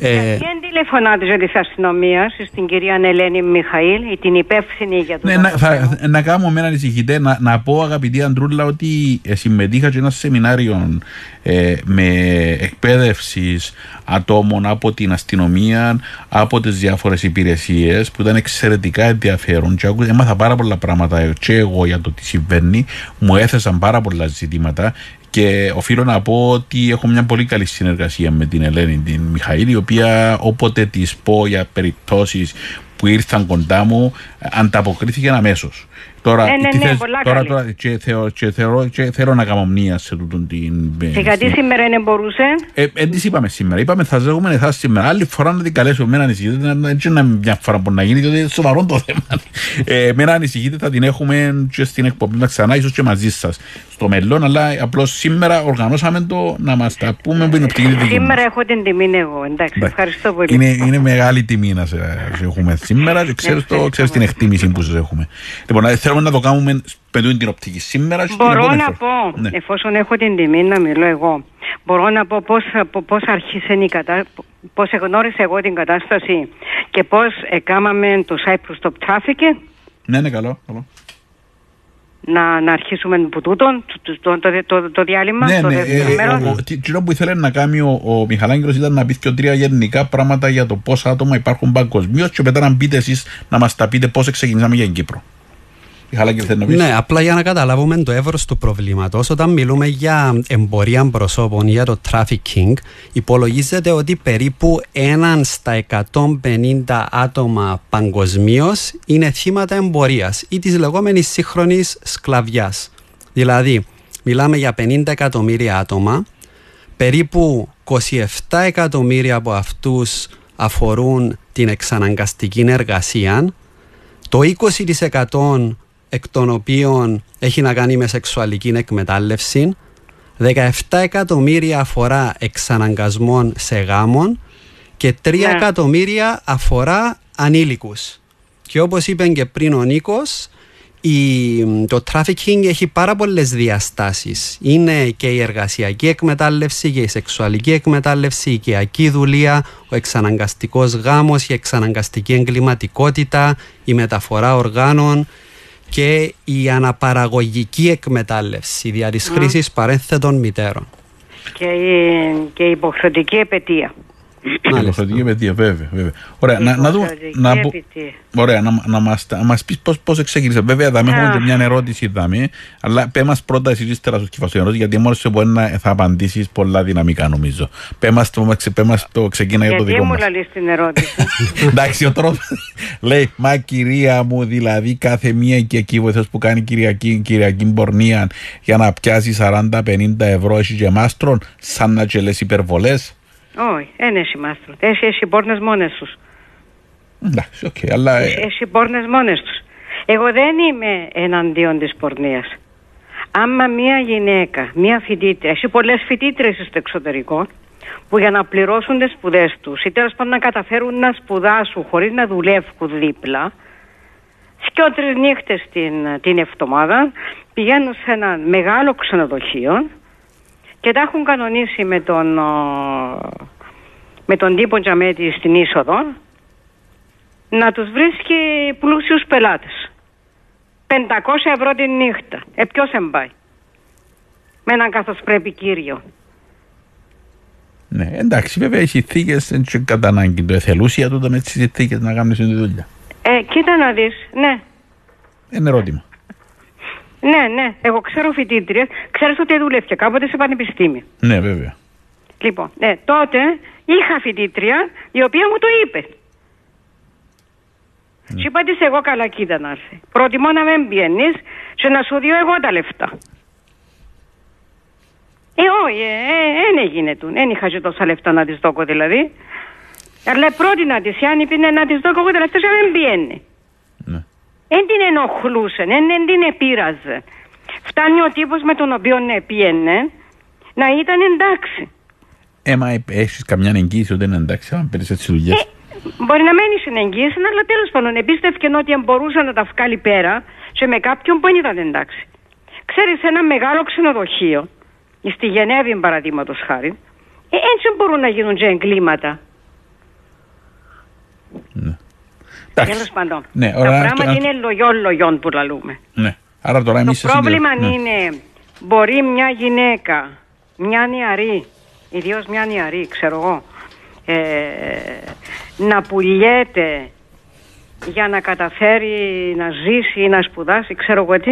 Ε, Γιατί δεν τηλεφωνάτε της αστυνομίας στην κυρία Ελένη Μιχαήλ, ή την υπεύθυνη για το Ναι, να, θα, να κάνω με έναν εισηγητέ να, να πω αγαπητή Αντρούλα ότι ε, συμμετείχα σε ένα σεμινάριο ε, με εκπαίδευσης ατόμων από την αστυνομία, από τις διάφορες υπηρεσίες που ήταν εξαιρετικά ενδιαφέρον. Και άκου- έμαθα πάρα πολλά πράγματα. Και εγώ για το τι συμβαίνει, μου έθεσαν πάρα πολλά ζητήματα και οφείλω να πω ότι έχω μια πολύ καλή συνεργασία με την Ελένη την Μιχαήλ η οποία όποτε της πω για περιπτώσεις που ήρθαν κοντά μου ανταποκρίθηκε αμέσως. Τώρα, Ναι, ναι, τι ναι, θες- πολλά τώρα, καλή. τώρα και, θεω- και θεωρώ, και θέλω να κάνω μία σε τούτον την... Και γιατί σήμερα δεν μπορούσε; Ε, ε, τις είπαμε σήμερα; Είπαμε θα ζεύγουμε εσάς σήμερα. Άλλη φορά να την καλέσω. Μένα ανησυχείτε. να- να- Έτσι να μια φορά μπορεί να γίνει, διότι είναι σοβαρό το θέμα. Ε, μένα ανησυχείτε θα την έχουμε και στην εκπομπή μας ξανά, ίσως και μαζί σας στο μέλλον. Αλλά απλώς σήμερα οργανώσαμε το να μας τα πούμε που είναι οπτική δική μας. Σήμερα έχω την τιμή εγώ. Εντάξει, Εντάξει. ευχαριστώ πολύ. Είναι, είναι μεγάλη τιμή να σε, σε έχουμε σήμερα και ξέρεις, το, Ευχαριστώ ξέρεις την πολύ. εκτίμηση που σας έχουμε. Λοιπόν, ε, θέλουμε να το κάνουμε με τούτη την οπτική σήμερα. και την Μπορώ επόμενη να φορά. πω, Ναι. εφόσον έχω την τιμή να μιλώ εγώ, μπορώ να πω πώς, πο- πώς άρχισε η κατα... πώς εγνώρισα εγώ την κατάσταση και πώς έκαναμε το Cyprus Stop Traffic Ναι, ναι, καλό. καλό. να, να αρχίσουμε από τούτον το, το, το, το, το διάλειμμα, Ναι, το ναι. δεύτερο ε, μέρος. ο- ο- τι- Τι που ήθελε να κάνει ο, ο Μιχαλάγγελος ήταν να πει και τρία γενικά πράγματα για το πόσα άτομα υπάρχουν παγκοσμίως και μετά να μπείτε εσείς να μας τα πείτε πώς ξεκινήσαμε για την Κύπρο. Μιχαλάγγελ, θέλει να πει. Ναι, απλά για να καταλάβουμε το εύρος του προβλήματος, όταν μιλούμε για εμπορία προσώπων, για το trafficking, υπολογίζεται ότι περίπου έναν στα 150 άτομα παγκοσμίως είναι θύματα εμπορίας ή της λεγόμενης σύγχρονης σκλαβιάς. Δηλαδή, μιλάμε για 50 εκατομμύρια άτομα, περίπου 27 εκατομμύρια από αυτούς αφορούν την εξαναγκαστική εργασία, το 20% εκ των οποίων έχει να κάνει με σεξουαλική εκμετάλλευση, 17 εκατομμύρια αφορά εξαναγκασμών σε γάμων και 3 Ναι. εκατομμύρια αφορά ανήλικους. Και όπως είπε και πριν ο Νίκος, η, το trafficking έχει πάρα πολλές διαστάσεις. Είναι και η εργασιακή εκμετάλλευση και η σεξουαλική εκμετάλλευση, η οικιακή δουλεία, ο εξαναγκαστικός γάμος, η εξαναγκαστική εγκληματικότητα, η μεταφορά οργάνων και η αναπαραγωγική εκμετάλλευση δια της χρήσης παρένθετων μητέρων. Και η, και η υποχρεωτική επαιτία. Μάλιστα. Υποχρεωτική παιδεία, βέβαια. βέβαια. Ωραία, να, να δούμε. Υποχρεωτική Να, μπο- επαιτία. ωραία, να, να μας, να μας πεις πώς, πώς ξεκίνησε. Βέβαια, θα έχουμε Α. και μια ερώτηση, δάμε, αλλά πέ μας πρώτα εσύ ύστερα σου κυφασό ερώτηση, γιατί μόλις σε μπορεί να θα απαντήσεις πολλά δυναμικά νομίζω. Πέ μας το, πέ μας το ξεκίνα για το Γιατί δικό μου μας. λαλείς την ερώτηση; Εντάξει, ο τρόπο. Λέει, μα κυρία μου, δηλαδή κάθε μία και εκεί βοηθός που κάνει κυριακή, κυριακή πορνεία για να πιάσει 40-50 ευρώ εσύ και μάστρον, σαν να και λες υπερβολές. Όχι, δεν έχει μάστρο. Έχει, έχει πόρνες μόνες τους. Εντάξει, οκ, αλλά. ε, Έχει πόρνες μόνες τους. Εγώ δεν είμαι εναντίον της πορνείας. Άμα μια γυναίκα, μια φοιτήτρια, έχει πολλές φοιτήτρες στο εξωτερικό, που για να πληρώσουν τις σπουδές τους ή τέλος πάντων να καταφέρουν να σπουδάσουν χωρίς να δουλεύουν δίπλα, και τρεις νύχτες την, την εβδομάδα πηγαίνουν σε ένα μεγάλο ξενοδοχείο και τα έχουν κανονίσει με τον, ο, με τον τύπο Τζαμέτη στην είσοδο να τους βρίσκει πλούσιους πελάτες. 500 ευρώ την νύχτα. Ε, ποιος εμπάει. Με έναν καθώς πρέπει κύριο. Ναι, εντάξει, βέβαια οι συνθήκε δεν είναι κατά ανάγκη. Το εθελούσια τούτο με τι συνθήκε να κάνουν τη δουλειά. Ε, κοίτα να δεις, ναι. Είναι ερώτημα. Ναι, ναι. Εγώ ξέρω φοιτήτριες. Ξέρεις ότι δουλεύει κάποτε σε πανεπιστήμιο. Ναι, βέβαια. Λοιπόν, ναι, τότε είχα φοιτήτρια η οποία μου το είπε. Ναι. Σου είπα της εγώ καλά κοίτα να έρθει. Προτιμώ να μην πιένεις και να σου διώ εγώ τα λεφτά. Ε, όχι, δεν έγινε του. Δεν είχα και τόσα λεφτά να της δώκω δηλαδή. Αλλά πρότεινα της, αν είπε να της δώκω εγώ τα λεφτά και να μην πιένει. Ναι. Δεν την ενοχλούσε, δεν την επήραζε. Φτάνει ο τύπος με τον οποίο ναι, πιένε να ήταν εντάξει. Ε, μα έχεις καμιά εγγύηση ότι είναι εντάξει, αν παίρνει έτσι δουλειές; Ε, μπορεί να μένεις στην εγγύηση, αλλά τέλος πάντων εμπίστευκε ότι αν μπορούσε να τα βγάλει πέρα και με κάποιον που δεν ήταν εντάξει. Ξέρεις, ένα μεγάλο ξενοδοχείο, στη Γενέβη παραδείγματος χάρη, ε, έτσι μπορούν να γίνουν και εγκλήματα. Τέλος Εντάξει. πάντων. Ναι, τα ωραία, πράγματα αυτό- είναι λογιών λογιών που λαλούμε. Ναι. Άρα τώρα εμείς Το πρόβλημα είναι, μπορεί μια γυναίκα, μια νεαρή, ιδίως μια νεαρή, ξέρω εγώ, ε, να πουλιέται για να καταφέρει να ζήσει ή να σπουδάσει, ξέρω εγώ τι,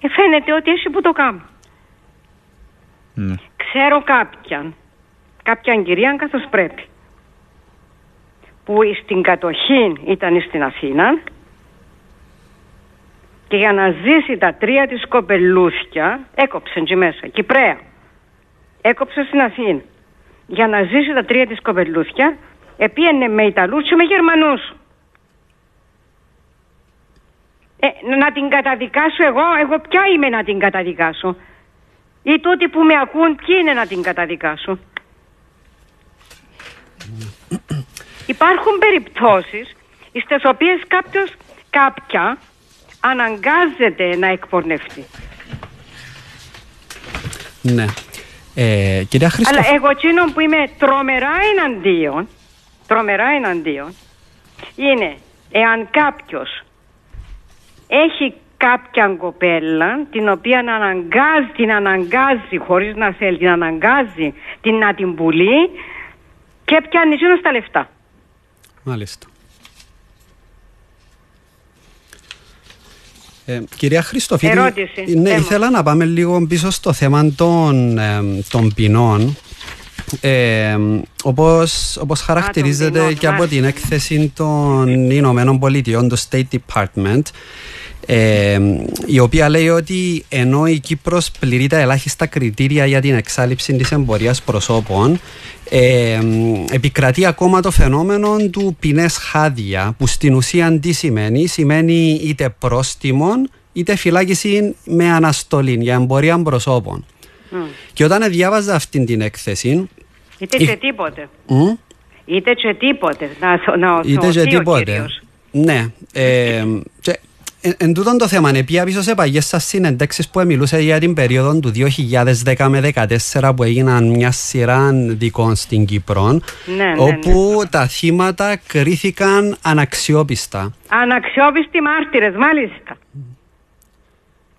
ε, φαίνεται ότι εσύ που το κάνω. Ναι. Ξέρω κάποιαν, κάποιαν κυρία καθώς πρέπει, που στην κατοχή ήταν στην Αθήνα και για να ζήσει τα τρία της κοπελούθια έκοψε εκεί μέσα, Κυπρέα. Έκοψε στην Αθήνα. Για να ζήσει τα τρία της κοπελούθια επίενε με Ιταλούς και με Γερμανούς. Ε, να την καταδικάσω εγώ, εγώ ποια είμαι να την καταδικάσω; Ή τούτοι που με ακούν ποιοι είναι να την καταδικάσω; Υπάρχουν περιπτώσεις στις οποίες κάποιος, κάποια αναγκάζεται να εκπορνευτεί. Ναι. Ε, κυρία Αλλά εγώ εκείνο που είμαι τρομερά εναντίον, τρομερά εναντίον, είναι εάν κάποιος έχει κάποια κοπέλα την οποία αναγκάζει, την αναγκάζει χωρίς να θέλει, την αναγκάζει την να την πουλεί και πιάνει εκείνος τα λεφτά. Μάλιστα. Ε, κυρία Χριστοφίδη, ναι, ήθελα να πάμε λίγο πίσω στο θέμα των, ε, των ποινών. Ε, όπως, όπως χαρακτηρίζεται και από την έκθεση των Ηνωμένων Πολιτειών, το State Department, ε, η οποία λέει ότι ενώ η Κύπρος πληρεί τα ελάχιστα κριτήρια για την εξάλληψη της εμπορίας προσώπων ε, επικρατεί ακόμα το φαινόμενο του ποινές χάδια που στην ουσία τι σημαίνει; Σημαίνει είτε πρόστιμο είτε φυλάκιση με αναστολή για εμπορία προσώπων. Και όταν διάβαζα αυτή την έκθεση είτε και τίποτε. Είτε και τίποτε. Να, να, είτε και τίποτε. ναι ε, και ε, εν τούτον το θέμα, πια πίσω σε παγιές σας συνεντέξεις που μιλούσε για την περίοδο του 2010 με 2014 που έγιναν μια σειρά δικών στην Κύπρο ναι, ναι, όπου ναι. τα θύματα κρίθηκαν αναξιόπιστα. Αναξιόπιστοι μάρτυρες, μάλιστα.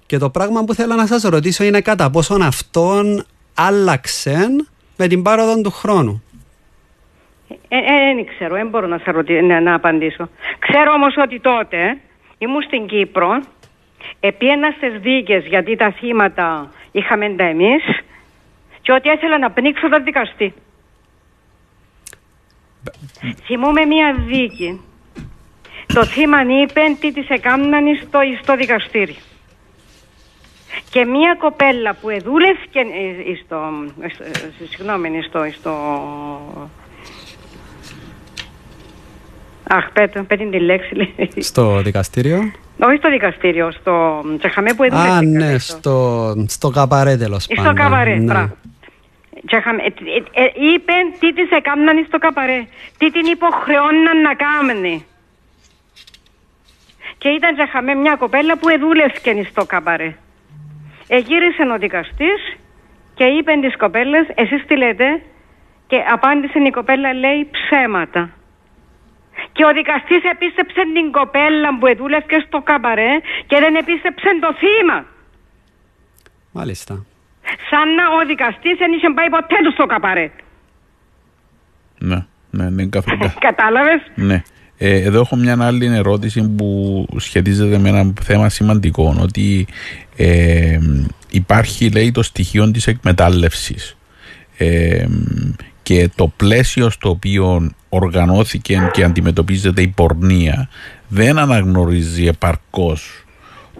Και το πράγμα που θέλω να σας ρωτήσω είναι κατά πόσον αυτόν άλλαξε με την πάροδο του χρόνου. Δεν ε, ε, ξέρω, δεν μπορώ να, να, να απαντήσω. Ξέρω όμως ότι τότε Ήμουν στην Κύπρο, επίαινα στι δίκες γιατί τα θύματα είχαμε τα εμείς και ότι ήθελα να πνίξω τα δικαστή. Θυμούμαι μία δίκη. Το θύμα είπε τι της έκαναν στο, στο δικαστήριο. Και μία κοπέλα που εδούλευκε ε, στο, στο, συγγνώμη, στο, στο Αχ, πέτω, πέτω τη λέξη. Στο δικαστήριο; Όχι στο δικαστήριο, στο τσεχαμέ που έδωσε. Α, ναι, στο, στο καπαρέ τέλος πάντων. Στο καπαρέ, ναι. Ε, ε, ε, είπε τι της έκαναν στο καπαρέ, τι την υποχρεώναν να κάνει. Και ήταν τσεχαμέ μια κοπέλα που εδούλευκε στο καπαρέ. Εγύρισε ο δικαστής και είπε της κοπέλας, εσείς τι λέτε, και απάντησε η κοπέλα, λέει ψέματα. Και ο δικαστής επίστεψε την κοπέλα που δούλευε στο καμπαρέ και δεν επίστεψε το θύμα. Μάλιστα. Σαν να ο δικαστής δεν είχε πάει ποτέ του στο καμπαρέ. Ναι, ναι, ναι, καθόλου. Κατάλαβες; Ναι. Ε, εδώ έχω μια άλλη ερώτηση που σχετίζεται με ένα θέμα σημαντικό ότι ε, υπάρχει λέει το στοιχείο της εκμετάλλευσης ε, και το πλαίσιο στο οποίο οργανώθηκε και αντιμετωπίζεται η πορνεία δεν αναγνωρίζει επαρκώς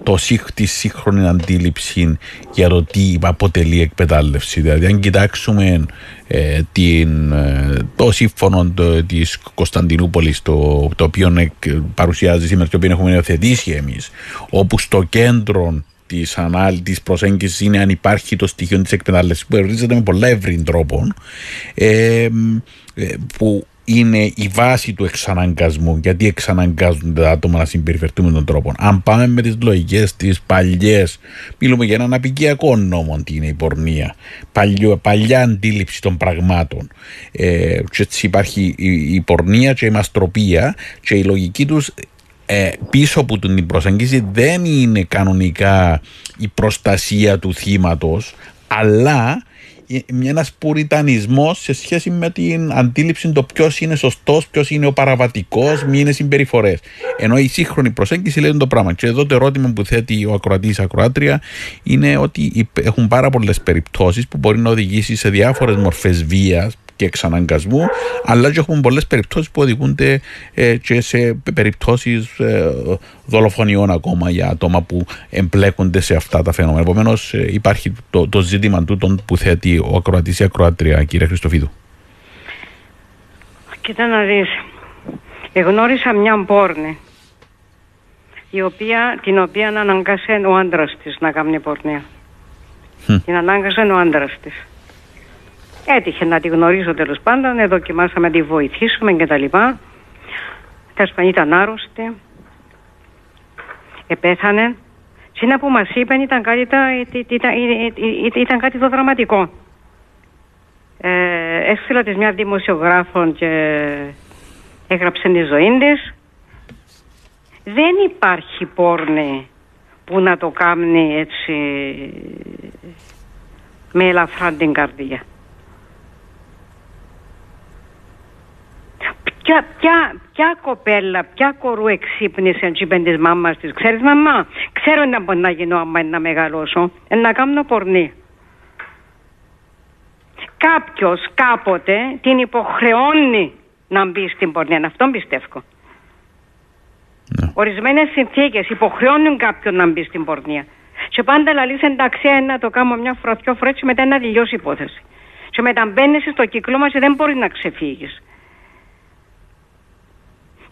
το, τη σύγχρονη αντίληψη για το τι αποτελεί εκμετάλλευση. Δηλαδή, αν κοιτάξουμε ε, την, ε, το σύμφωνο το, της Κωνσταντινούπολης, το, το οποίο παρουσιάζει σήμερα, το οποίο έχουμε υιοθετήσει εμείς, όπου στο κέντρο της ανάλυση, τη προσέγγισης είναι αν υπάρχει το στοιχείο της εκμετάλλευσης που ορίζεται με πολλά ευρύ τρόπο, ε, που είναι η βάση του εξαναγκασμού. Γιατί εξαναγκάζονται τα άτομα να συμπεριφερθούν με τον τρόπο. Αν πάμε με τις λογικές τι παλιές, μιλούμε για έναν απικιακό νόμο, τι είναι η πορνεία. Παλιό, παλιά αντίληψη των πραγμάτων. Ε, και έτσι υπάρχει η, η πορνεία και η μαστροπία και η λογική τους ε, πίσω από την προσέγγιση δεν είναι κανονικά η προστασία του θύματος αλλά ένα πουριτανισμός σε σχέση με την αντίληψη το ποιος είναι σωστός, ποιος είναι ο παραβατικός, μη είναι συμπεριφορές. Ενώ η σύγχρονη προσέγγιση λέει το πράγμα. Και εδώ το ερώτημα που θέτει ο ακροατής ή ακροάτρια είναι ότι έχουν πάρα πολλές περιπτώσεις που μπορεί να οδηγήσει σε διάφορες μορφές βίας και εξαναγκασμού, αλλά και έχουμε πολλές περιπτώσεις που οδηγούνται ε, και σε περιπτώσεις ε, δολοφονιών ακόμα για άτομα που εμπλέκονται σε αυτά τα φαινόμενα. Επομένως, ε, υπάρχει το, το ζήτημα τούτων που θέτει ο ακροατής ή ακροάτρια, κύριε Χριστοφίδου. Κοίτα να δεις, εγνώρισα μια πόρνη η οποία, την οποία αναγκάσε ο άντρας της να κάνει πορνεία. Την ανάγκασε ο άντρας της. Έτυχε να τη γνωρίζω τέλος πάντων, δοκιμάσαμε να τη βοηθήσουμε κτλ. Τέλο πάντων ήταν άρρωστη. Επέθανε. Σύνα που μας είπαν ήταν κάτι, ήταν, ήταν κάτι το δραματικό. Ε, έστειλα της μια δημοσιογράφων και έγραψε τη ζωή της δεν υπάρχει πόρνη που να το κάνει έτσι με ελαφρά την καρδιά. Ποια, ποια, ποια κοπέλα, ποια κορού εξύπνησε και είπε της μάμας της «Ξέρεις μαμά, ξέρω να μπορεί να γίνω άμα να μεγαλώσω, να κάνω πορνή». Κάποιος κάποτε την υποχρεώνει να μπει στην πορνεία. Αυτό πιστεύω. Ναι. Ορισμένες συνθήκες υποχρεώνουν κάποιον να μπει στην πορνεία. Και πάντα λαλείς εντάξει, να το κάνω μια φορά, δυο φορές, και μετά να τελειώσει η υπόθεση. Και μετά μπαίνεις στο κύκλο και δεν μπορείς να ξεφύγεις.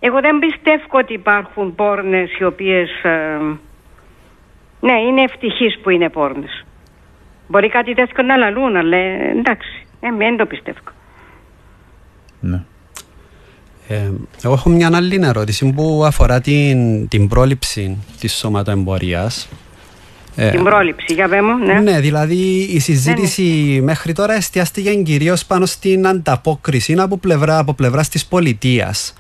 Εγώ δεν πιστεύω ότι υπάρχουν πόρνες οι οποίες. Ε, ναι, είναι ευτυχείς που είναι πόρνες. Μπορεί κάτι τέτοιο να λαλούν, αλλά εντάξει, ε, δεν το πιστεύω. Ναι. Ε, εγώ έχω μια άλλη ερώτηση που αφορά την, την πρόληψη της σωματοεμπορίας. Ε, την πρόληψη, για πέμπω, ναι. Ναι, δηλαδή η συζήτηση ναι, ναι. μέχρι τώρα εστιάστηκε κυρίως πάνω στην ανταπόκριση από πλευρά, από πλευράς της πολιτείας.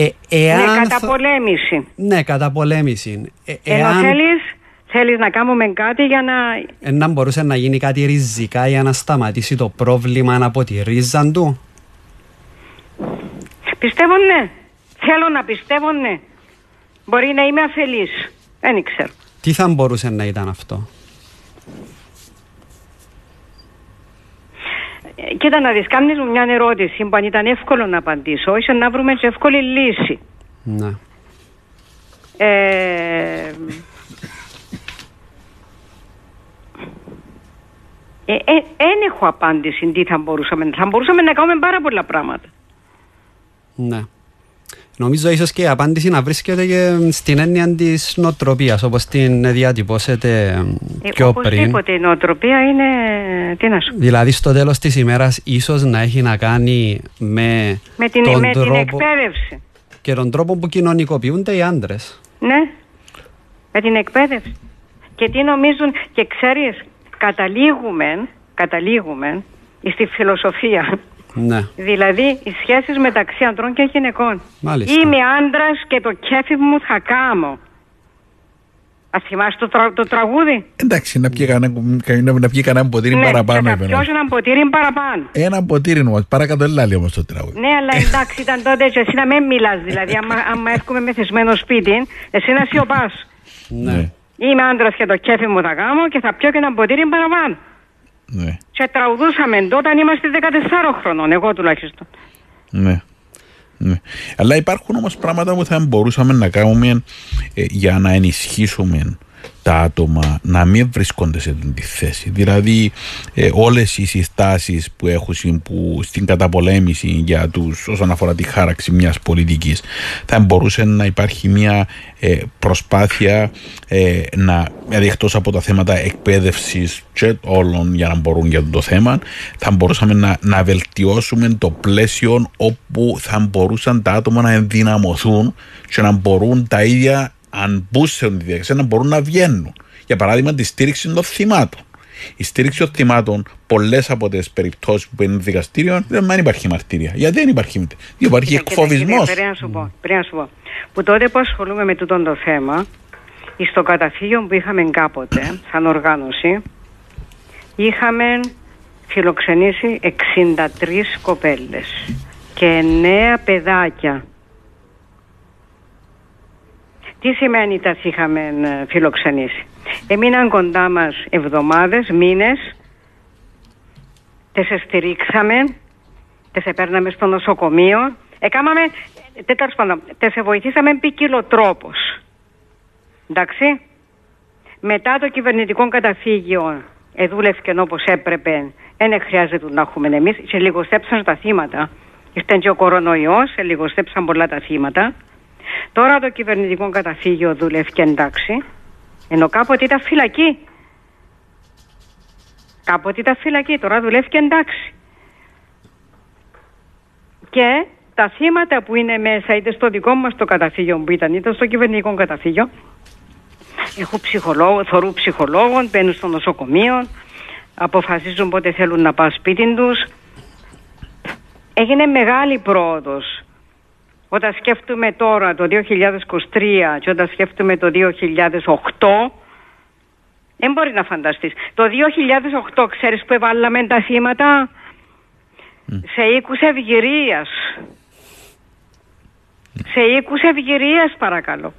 Ε, εάν ναι, καταπολέμηση. Ναι, καταπολέμηση. Ε, εάν... Ενώ θέλεις, θέλεις να κάνουμε κάτι για να... Ε, να μπορούσε να γίνει κάτι ριζικά για να σταματήσει το πρόβλημα από τη ρίζα του; Πιστεύω ναι. Θέλω να πιστεύω ναι. Μπορεί να είμαι αφελής. Δεν ξέρω. Τι θα μπορούσε να ήταν αυτό; Ε, κοίτα να δεις, κάνεις μου μια ερώτηση που αν ήταν εύκολο να απαντήσω, ίσως να βρούμε σε εύκολη λύση. Ναι. Ε, ε, ε, έχω απάντηση τι θα μπορούσαμε. Θα μπορούσαμε να κάνουμε πάρα πολλά πράγματα. Ναι. Νομίζω ίσως και η απάντηση να βρίσκεται και στην έννοια της νοοτροπίας, όπως την διατυπώσετε ε, πιο πριν. Οπωσδήποτε η νοοτροπία είναι. Τι να σου Δηλαδή, στο τέλος της ημέρας, ίσως να έχει να κάνει με, με, την, τον με τρόπο... την εκπαίδευση. Και τον τρόπο που κοινωνικοποιούνται οι άντρες. Ναι, με την εκπαίδευση. Και τι νομίζουν, και ξέρεις, καταλήγουμε, καταλήγουμε στη φιλοσοφία ναι. Δηλαδή οι σχέσεις μεταξύ ανδρών και γυναικών. Μάλιστα. Είμαι άντρας και το κέφι μου θα κάνω. Α θυμάσαι το, τρα, το τραγούδι; Εντάξει, να πιει κανένα, να πιει κανένα ποτήρι ναι, παραπάνω. Ναι, να ένα ποτήρι παραπάνω. Ένα ποτήρι όμως, παρακάτω ελάλη όμως το τραγούδι. Ναι, αλλά εντάξει, ήταν τότε και εσύ να μην μιλάς. Δηλαδή, άμα, άμα έρχομαι με θεσμένο σπίτι, εσύ να σιωπάς. Ναι. Είμαι άντρας και το κέφι μου θα κάνω και θα πιω και ένα ποτήρι παραπάνω. Ναι. Και τραγουδούσαμε τότε είμαστε 14 χρονών, εγώ τουλάχιστον. Ναι. ναι. Αλλά υπάρχουν όμως πράγματα που θα μπορούσαμε να κάνουμε ε, για να ενισχύσουμε τα άτομα να μην βρίσκονται σε την τη θέση. Δηλαδή ε, όλες οι συστάσεις που έχουν που στην καταπολέμηση για τους όσον αφορά τη χάραξη μιας πολιτικής θα μπορούσε να υπάρχει μια ε, προσπάθεια ε, να δηλαδή εκτός από τα θέματα εκπαίδευσης και όλων για να μπορούν για το θέμα θα μπορούσαμε να, να βελτιώσουμε το πλαίσιο όπου θα μπορούσαν τα άτομα να ενδυναμωθούν και να μπορούν τα ίδια αν μπουν σε τη διαδικασία να μπορούν να βγαίνουν. Για παράδειγμα, τη στήριξη των θυμάτων. Η στήριξη των θυμάτων, πολλές από τις περιπτώσεις που είναι δικαστήριο, δεν υπάρχει μαρτυρία. Γιατί δεν υπάρχει Δεν υπάρχει εκφοβισμός. Πρέπει να σου πω. Πρέπει να σου πω. Που τότε που ασχολούμαι με τούτο το θέμα, στο καταφύγιο που είχαμε κάποτε, σαν οργάνωση, είχαμε φιλοξενήσει 63 κοπέλες και 9 παιδάκια τι σημαίνει τα είχαμε ε, φιλοξενήσει; Έμειναν κοντά μας εβδομάδες, μήνες, τις στηρίξαμε, και σε παίρναμε στο νοσοκομείο. Εκάμαμε, τέταρτο πάντων, τες σε βοηθήσαμε ποικιλοτρόπως. Εντάξει. Μετά το κυβερνητικό καταφύγιο εδούλευκε όπως έπρεπε. Δεν χρειάζεται να έχουμε εμείς. Σε λιγοστέψαν τα θύματα. Ήρθε και ο κορονοϊός, σε λιγοστέψαν πολλά τα θύματα. Τώρα το κυβερνητικό καταφύγιο δουλεύει εντάξει. Ενώ κάποτε ήταν φυλακή. Κάποτε ήταν φυλακή, τώρα δουλεύει εντάξει. Και τα θύματα που είναι μέσα, είτε στο δικό μας το καταφύγιο που ήταν, είτε στο κυβερνητικό καταφύγιο, έχω ψυχολόγο, θορού ψυχολόγων, μπαίνουν στο νοσοκομείο, αποφασίζουν πότε θέλουν να πάνε σπίτι τους. Έγινε μεγάλη πρόοδος. Όταν σκέφτομαι τώρα το 2023 και όταν σκέφτομαι το 2008, δεν μπορεί να φανταστείς. Το 2008 ξέρεις που έβαλαμε τα θύματα; Σε οίκους ευγυρίας. Σε οίκους ευγυρίας παρακαλώ.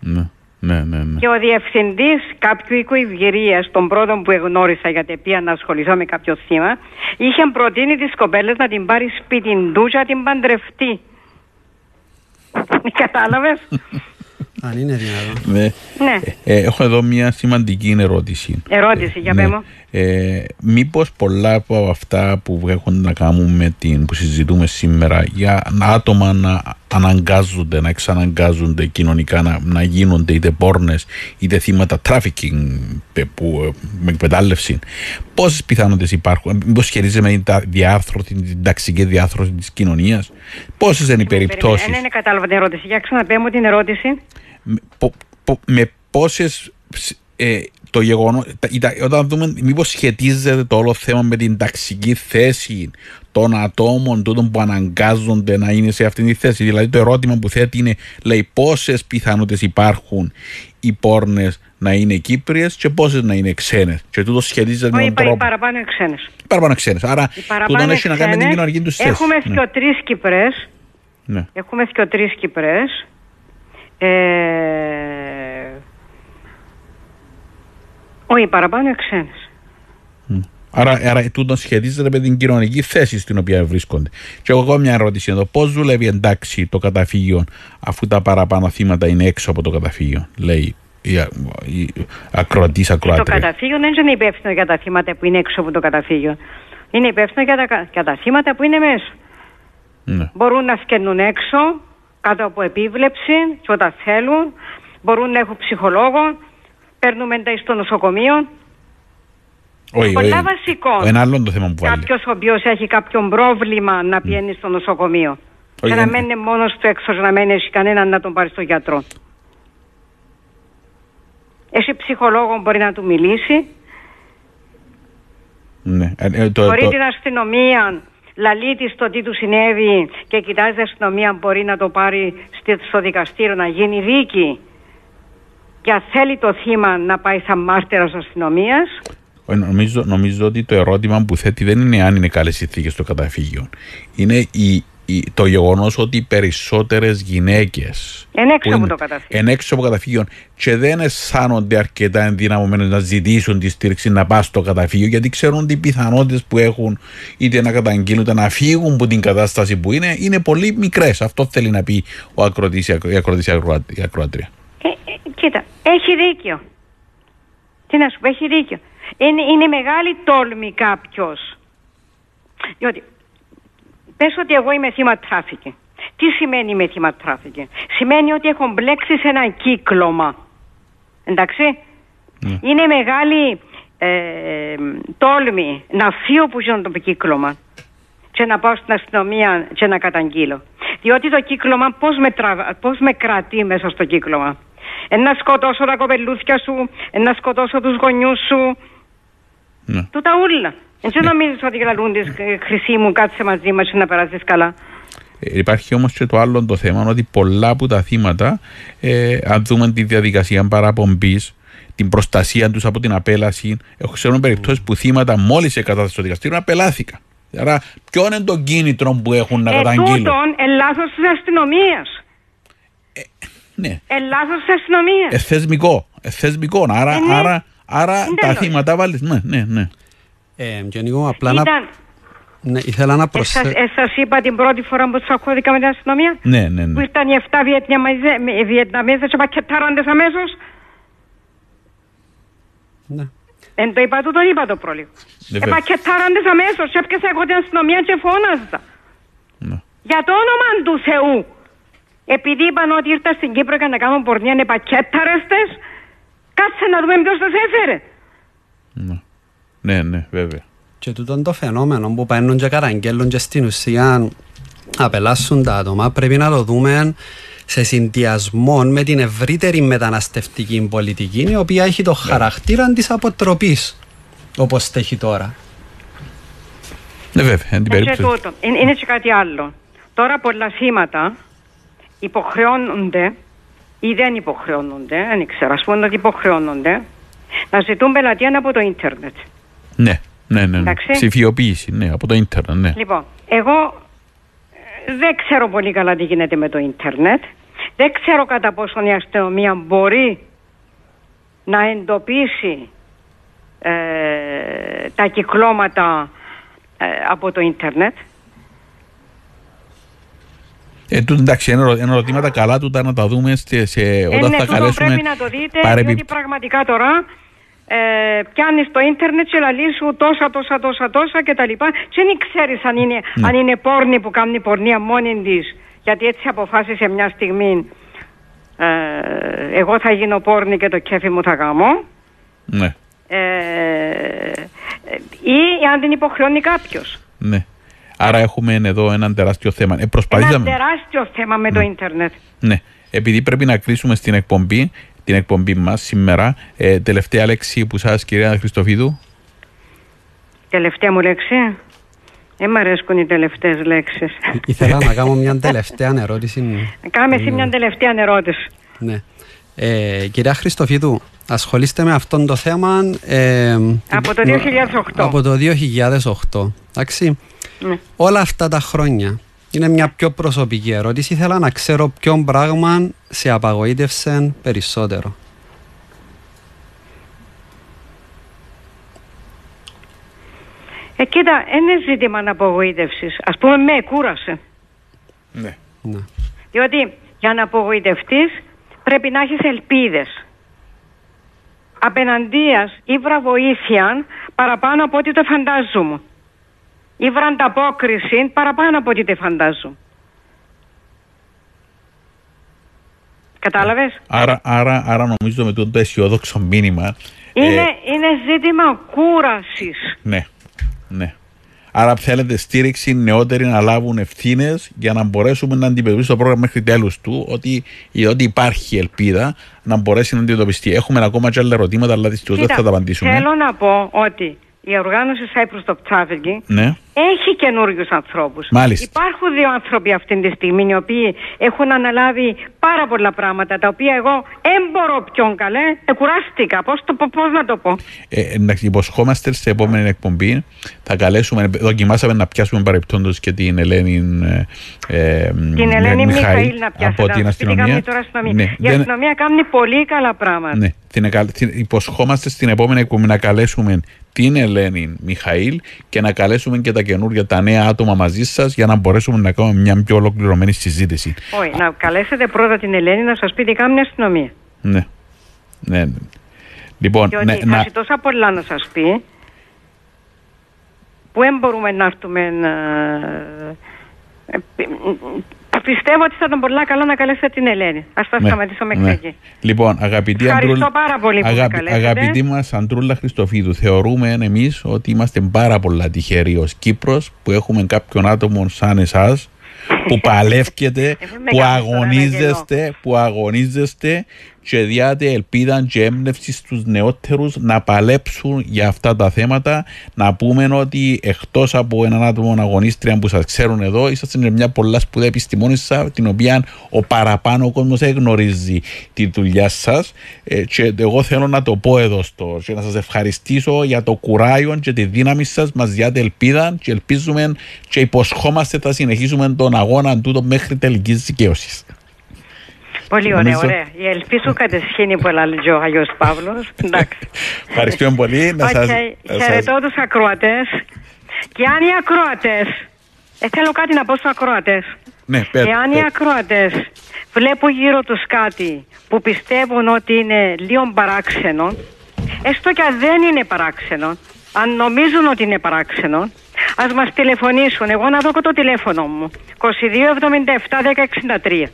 Ναι. Ναι, ναι, ναι. Και ο διευθυντής κάποιου οίκου ευγυρίας, τον πρώτο που εγνώρισα γιατί πήγα να ασχοληθώ με κάποιο θύμα, είχε προτείνει τις κοπέλες να την πάρει σπίτι του και να την παντρευτεί. Κατάλαβες; Αν είναι δυνατόν. Ναι. Ναι. Ε, έχω εδώ μια σημαντική ερώτηση. Ερώτηση, για ναι. Πέ μου. Ε, μήπως πολλά από αυτά που έχουν να κάνουν με την που συζητούμε σήμερα για άτομα να αναγκάζονται, να εξαναγκάζονται κοινωνικά να, να γίνονται είτε πόρνες είτε θύματα trafficking που, με εκμετάλλευση πόσες πιθανότητες υπάρχουν μήπως σχετίζεται με την διάρθρωση την ταξική διάρθρωση της κοινωνίας πόσες είναι οι περιπτώσεις; Δεν είναι κατάλαβα την ερώτηση. Για ξαναπέ μου την ερώτηση. με, πο- πο- με πόσες ε, το γεγονό, όταν δούμε μήπως σχετίζεται το όλο θέμα με την ταξική θέση των ατόμων τούτων που αναγκάζονται να είναι σε αυτή τη θέση. Δηλαδή το ερώτημα που θέτει είναι, λέει, πόσες πιθανότητες υπάρχουν οι πόρνες να είναι Κύπριες και πόσες να είναι ξένες. Και τούτο σχετίζεται με Όχι, τον είπα, οι τρόπο. παραπάνω ξένες. Παραπάνω ξένες. Άρα Οι τούτο παραπάνω έχει να κάνει με την ξένες. κοινωνική τους θέση. Έχουμε Ναι. και τρεις Κυπρές. Ναι. Έχουμε και τρεις Κυπρές. Ε... Όχι, παραπάνω ξένες. Άρα, άρα τούτο σχετίζεται με την κοινωνική θέση στην οποία βρίσκονται. Και εγώ έχω μια ερώτηση εδώ. Πώς δουλεύει εντάξει το καταφύγιο αφού τα παραπάνω θύματα είναι έξω από το καταφύγιο, λέει η, α- η ακροατής Το ακροάτρια. καταφύγιο δεν είναι υπεύθυνο για τα θύματα που είναι έξω από το καταφύγιο. Είναι υπεύθυνο για τα, κα- για τα θύματα που είναι μέσα. Ναι. Μπορούν να σκαινούν έξω, κάτω από επίβλεψη, και όταν θέλουν. Μπορούν να έχουν ψυχολόγο. Παίρνουμε τα στο νοσοκομείο. Όχι, πολλά όχι. βασικό. Ένα άλλο το θέμα που βάλει. Κάποιος ο οποίος έχει κάποιο πρόβλημα να πηγαίνει στο νοσοκομείο. Όχι, και να δεν- μένει μόνος του έξω, να μην έχει κανέναν να τον πάρει στο γιατρό. Έχει ψυχολόγο μπορεί να του μιλήσει. Ναι. Ε, ε, το, μπορεί το, την αστυνομία, λαλεί της το τι του συνέβη και κοιτάζει η αστυνομία μπορεί να το πάρει στη- στο δικαστήριο να γίνει δίκη. Και αν θέλει το θύμα να πάει σαν μάρτυρας αστυνομίας, ε, νομίζω, νομίζω ότι το ερώτημα που θέτει δεν είναι αν είναι καλές συνθήκε στο καταφύγιο. Είναι η, η, το γεγονός ότι οι περισσότερες γυναίκες. είναι έξω από το καταφύγιο. Εν έξω από καταφύγιο και δεν αισθάνονται αρκετά ενδυναμωμένες να ζητήσουν τη στήριξη να πάνε στο καταφύγιο γιατί ξέρουν ότι οι πιθανότητες που έχουν είτε να καταγγείλουν είτε να φύγουν από την κατάσταση που είναι είναι πολύ μικρές. Αυτό θέλει να πει ο ακροτής, η ακρο- η ακροτής, η ακροα- η ακροάτρια. Ε, ε, κοίτα, έχει δίκιο. Τι να σου πω, έχει δίκιο. Είναι, είναι μεγάλη τόλμη κάποιος. Διότι, πες ότι εγώ είμαι θύμα τράφικη. Τι σημαίνει είμαι θύμα τράφικη; Σημαίνει ότι έχω μπλέξει σε ένα κύκλωμα. Εντάξει. Είναι μεγάλη ε, τόλμη να φύγω που ζω το κύκλωμα και να πάω στην αστυνομία και να καταγγείλω. Διότι το κύκλωμα πώς με, τραβα- πώς με κρατεί μέσα στο κύκλωμα; Ε, να σκοτώσω τα κοπελούθια σου, ε, να σκοτώσω τους γονιούς σου. Ναι. Τούτα ούλα. Έτσι νομίζεις ότι γλαλούν της ε, χρυσή μου κάτσε μαζί μας και να περάσεις καλά. Ε, Υπάρχει όμως και το άλλο το θέμα ότι πολλά από τα θύματα, ε, αν δούμε τη διαδικασία παραπομπής, την προστασία τους από την απέλαση, έχω ξέρουν περιπτώσεις που θύματα μόλις σε κατάσταση στο δικαστήριο απελάθηκαν. Άρα, ποιο είναι το κίνητρο που έχουν να ε, καταγγείλουν; τούτον, ε, λάθος της αστυνομίας. Ναι. Ε, λάθος της αστυνομίας. Ε, θεσμικό. Ε, θεσμικό. Άρα, Ε, ναι. άρα, άρα τα Εντελώς. θύματα βάλεις. Ναι, ναι, ναι. Ε, και Νίκο, απλά να... Ήταν, Ναι, ήθελα να προσθέσω. Εσάς, εσάς είπα την πρώτη φορά που τσακώθηκα με την αστυνομία. Ναι, ναι, Που ναι. ήρθαν οι 7 Βιετναμέζε- με- Βιετναμέζες και πακετάραντες αμέσως. Ναι. Εν το είπα του, τον είπα το πρόλογο. Ναι, Ε, βέβαια. πακετάραντες αμέσως και έπιασα εγώ την αστυνομία και φώναζα. Ναι. Για το όνομα του Θεού. Επειδή είπαν ότι ήρθα στην Κύπρο για να κάνω πορνεία είναι πακέταρεστες, κάτσε να δούμε ποιος τους έφερε. Ναι. Ναι, ναι, βέβαια. Και τούτον το φαινόμενο που παίρνουν και καταγγέλουν και στην ουσία απελάσσουν τα άτομα πρέπει να το δούμε σε συνδυασμό με την ευρύτερη μεταναστευτική πολιτική η οποία έχει το χαρακτήρα της αποτροπής όπως τα έχει τώρα. Ναι, βέβαια, εν την Ε, και περίπτωση. τούτο. Είναι, είναι και κάτι άλλο. Τώρα πολλά θύματα υποχρεώνονται ή δεν υποχρεώνονται, δεν ξέρω, ας πούμε ότι υποχρεώνονται να ζητούν πελατεία από το ίντερνετ. Ναι, ναι, ναι. ναι. Εντάξει. Ψηφιοποίηση, ναι, από το ίντερνετ, ναι. Λοιπόν, εγώ ε, δεν ξέρω πολύ καλά τι γίνεται με το ίντερνετ. Δεν ξέρω κατά πόσο η αστυνομία μπορεί να εντοπίσει ε, τα κυκλώματα ε, από το ίντερνετ. Ε, τούτο, εντάξει, είναι, ερω- είναι ερωτήματα καλά του να τα δούμε σε, σε, Ε, όταν ναι, θα τούτο καλέσουμε πρέπει να το δείτε, παρεπι- διότι πραγματικά τώρα ε, πιάνεις το ίντερνετ και λαλείς σου τόσα, τόσα, τόσα, τόσα και τα λοιπά και δεν ξέρεις αν είναι, Ναι. αν είναι πόρνη που κάνει πορνεία μόνη της γιατί έτσι αποφάσισε μια στιγμή ε, εγώ θα γίνω πόρνη και το κέφι μου θα γάμω Ναι, ε, ή αν την υποχρεώνει κάποιος. ναι. Άρα έχουμε εδώ έναν τεράστιο θέμα. Ε, Ένα προσπαθήσαμε. τεράστιο θέμα με το ίντερνετ. Ναι. Επειδή πρέπει να κλείσουμε στην εκπομπή, την εκπομπή μας σήμερα, ε, τελευταία λέξη που σας, κυρία Χριστοφίδου. Τελευταία μου λέξη. Δεν μ' αρέσκουν οι τελευταίες λέξεις. Ήθελα να κάνω μια τελευταία ερώτηση. Κάμε εσύ μια τελευταία ερώτηση. Ναι. Ε, κυρία Χριστοφίδου, ασχολείστε με αυτόν το θέμα ε, Από το 2008. Από το 2008. Εντάξει. Ναι. Όλα αυτά τα χρόνια. Είναι μια πιο προσωπική ερώτηση. Ήθελα να ξέρω ποιο πράγμα σε απαγοήτευσε περισσότερο. Ε, κοίτα, είναι ζήτημα απογοήτευσης. Α πούμε, με κούρασε. Ναι. Ναι. Διότι για να απογοητευτείς πρέπει να έχεις ελπίδες. Απέναντία ήβρα βοήθεια παραπάνω από ό,τι το φαντάζομαι. Ήβρα ανταπόκριση παραπάνω από ό,τι το φαντάζομαι. Κατάλαβες; Άρα, άρα, άρα νομίζω με το, το αισιόδοξο μήνυμα. ε, Είναι, είναι ζήτημα κούρασης. ναι, ναι. Άρα θέλετε στήριξη νεότεροι να λάβουν ευθύνες για να μπορέσουμε να αντιμετωπίσουμε το πρόγραμμα μέχρι τέλους του, ότι, ότι υπάρχει ελπίδα να μπορέσει να αντιμετωπιστεί. Έχουμε ακόμα και άλλα ερωτήματα, αλλά δυστυχώς δεν Κοίτα, θα τα απαντήσουμε. Θέλω να πω ότι η οργάνωση Cyprus Stop Trafficking Ναι. Έχει καινούριους ανθρώπους. Μάλιστα. Υπάρχουν δύο άνθρωποι αυτή τη στιγμή οι οποίοι έχουν αναλάβει πάρα πολλά πράγματα τα οποία εγώ δεν μπορώ πιο καλέ. Ε, κουράστηκα. Πώς πώς να το πω; Ε, εντάξει, υποσχόμαστε σε επόμενη εκπομπή. Θα καλέσουμε, δοκιμάσαμε να πιάσουμε παρεπτόντως και την Ελένη. Ε, ε, Την Ελένη Μιχαήλ Μιχαήλ να πιάσετε. από την να σου πει τι κάνει αστυνομία. τώρα αστυνομία. Ναι, η δεν- αστυνομία κάνει πολύ καλά πράγματα. ναι, την, εκα- την- υποσχόμαστε στην επόμενη εκπομπή να καλέσουμε την Ελένη Μιχαήλ και να καλέσουμε και τα καινούργια, τα νέα άτομα μαζί σας για να μπορέσουμε να κάνουμε μια πιο ολοκληρωμένη συζήτηση. Όχι, να καλέσετε πρώτα την Ελένη να σας πει τι κάνει η αστυνομία. Ναι. ναι. ναι. Λοιπόν, Διότι ναι, θα να, έχει τόσα πολλά να σας πει που δεν μπορούμε να έρθουμε να... ε, πι- Πιστεύω ότι θα ήταν πολλά καλό να καλέσετε την Ελένη. Ας τα Ναι, σταματήσω μέχρι ναι. εκεί. Λοιπόν, αγαπητή Ευχαριστώ Αντρούλα, πάρα πολύ που με αγάπη- καλέσατε. αγαπητή μας Αντρούλα Χριστοφίδου, θεωρούμε εμείς ότι είμαστε πάρα πολλά τυχεροί ως Κύπρος που έχουμε κάποιον άτομο σαν εσάς που παλεύκεται, Ε, δεν με που κάνεις τώρα να αγωνίζεστε, που αγωνίζεστε και διάτε ελπίδα και έμπνευση στους νεότερους να παλέψουν για αυτά τα θέματα. Να πούμε ότι εκτός από έναν άτομο αγωνίστρια που σας ξέρουν εδώ, είσαστε σε μια πολλά σπουδαία επιστημόνισσα, την οποία ο παραπάνω κόσμος δεν γνωρίζει τη δουλειά σας. Ε, και εγώ θέλω να το πω εδώ στο, και να σας ευχαριστήσω για το κουράγιο και τη δύναμη σας, μας διάτε ελπίδα και ελπίζουμε και υποσχόμαστε θα συνεχίσουμε τον αγώνα τούτο μέχρι τελικής δικαίωσης. Πολύ ωραία, Νομίζω- ωραία. Η ελπίζω καταισχύνει που λέει ο Αγιος Παύλος. Εντάξει. Ευχαριστούμε πολύ. Να Οκ. σας, να σας- Χαιρετώ τους ακροατές Και αν οι ακροατές, ε, θέλω κάτι να πω στους ακροατές. Ναι, πέρα. Εάν οι ακροατές βλέπουν γύρω τους κάτι που πιστεύουν ότι είναι λίγο παράξενο, έστω και αν δεν είναι παράξενο, αν νομίζουν ότι είναι παράξενο, ας μας τηλεφωνήσουν. Εγώ να δω και το τηλέφωνο μου. 2277 1063.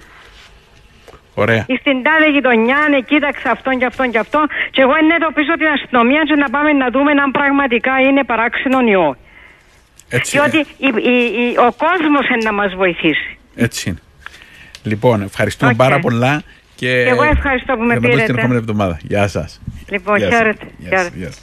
Ωραία. Ή στην τάδε γειτονιά, ναι, κοίταξε αυτόν και αυτόν και αυτόν. Και εγώ εντοπίζω την αστυνομία και να πάμε να δούμε αν πραγματικά είναι παράξενο ή όχι. Έτσι, Διότι η- η- η- ο κόσμος είναι να μας βοηθήσει. έτσι είναι. Λοιπόν, ευχαριστούμε Οκ. πάρα πολλά. Και εγώ ευχαριστώ που με για να δούμε πήρετε. την επόμενη εβδομάδα. Γεια σας. Λοιπόν, Γεια σας. χαίρετε, Γεια σας. χαίρετε. Γεια σας.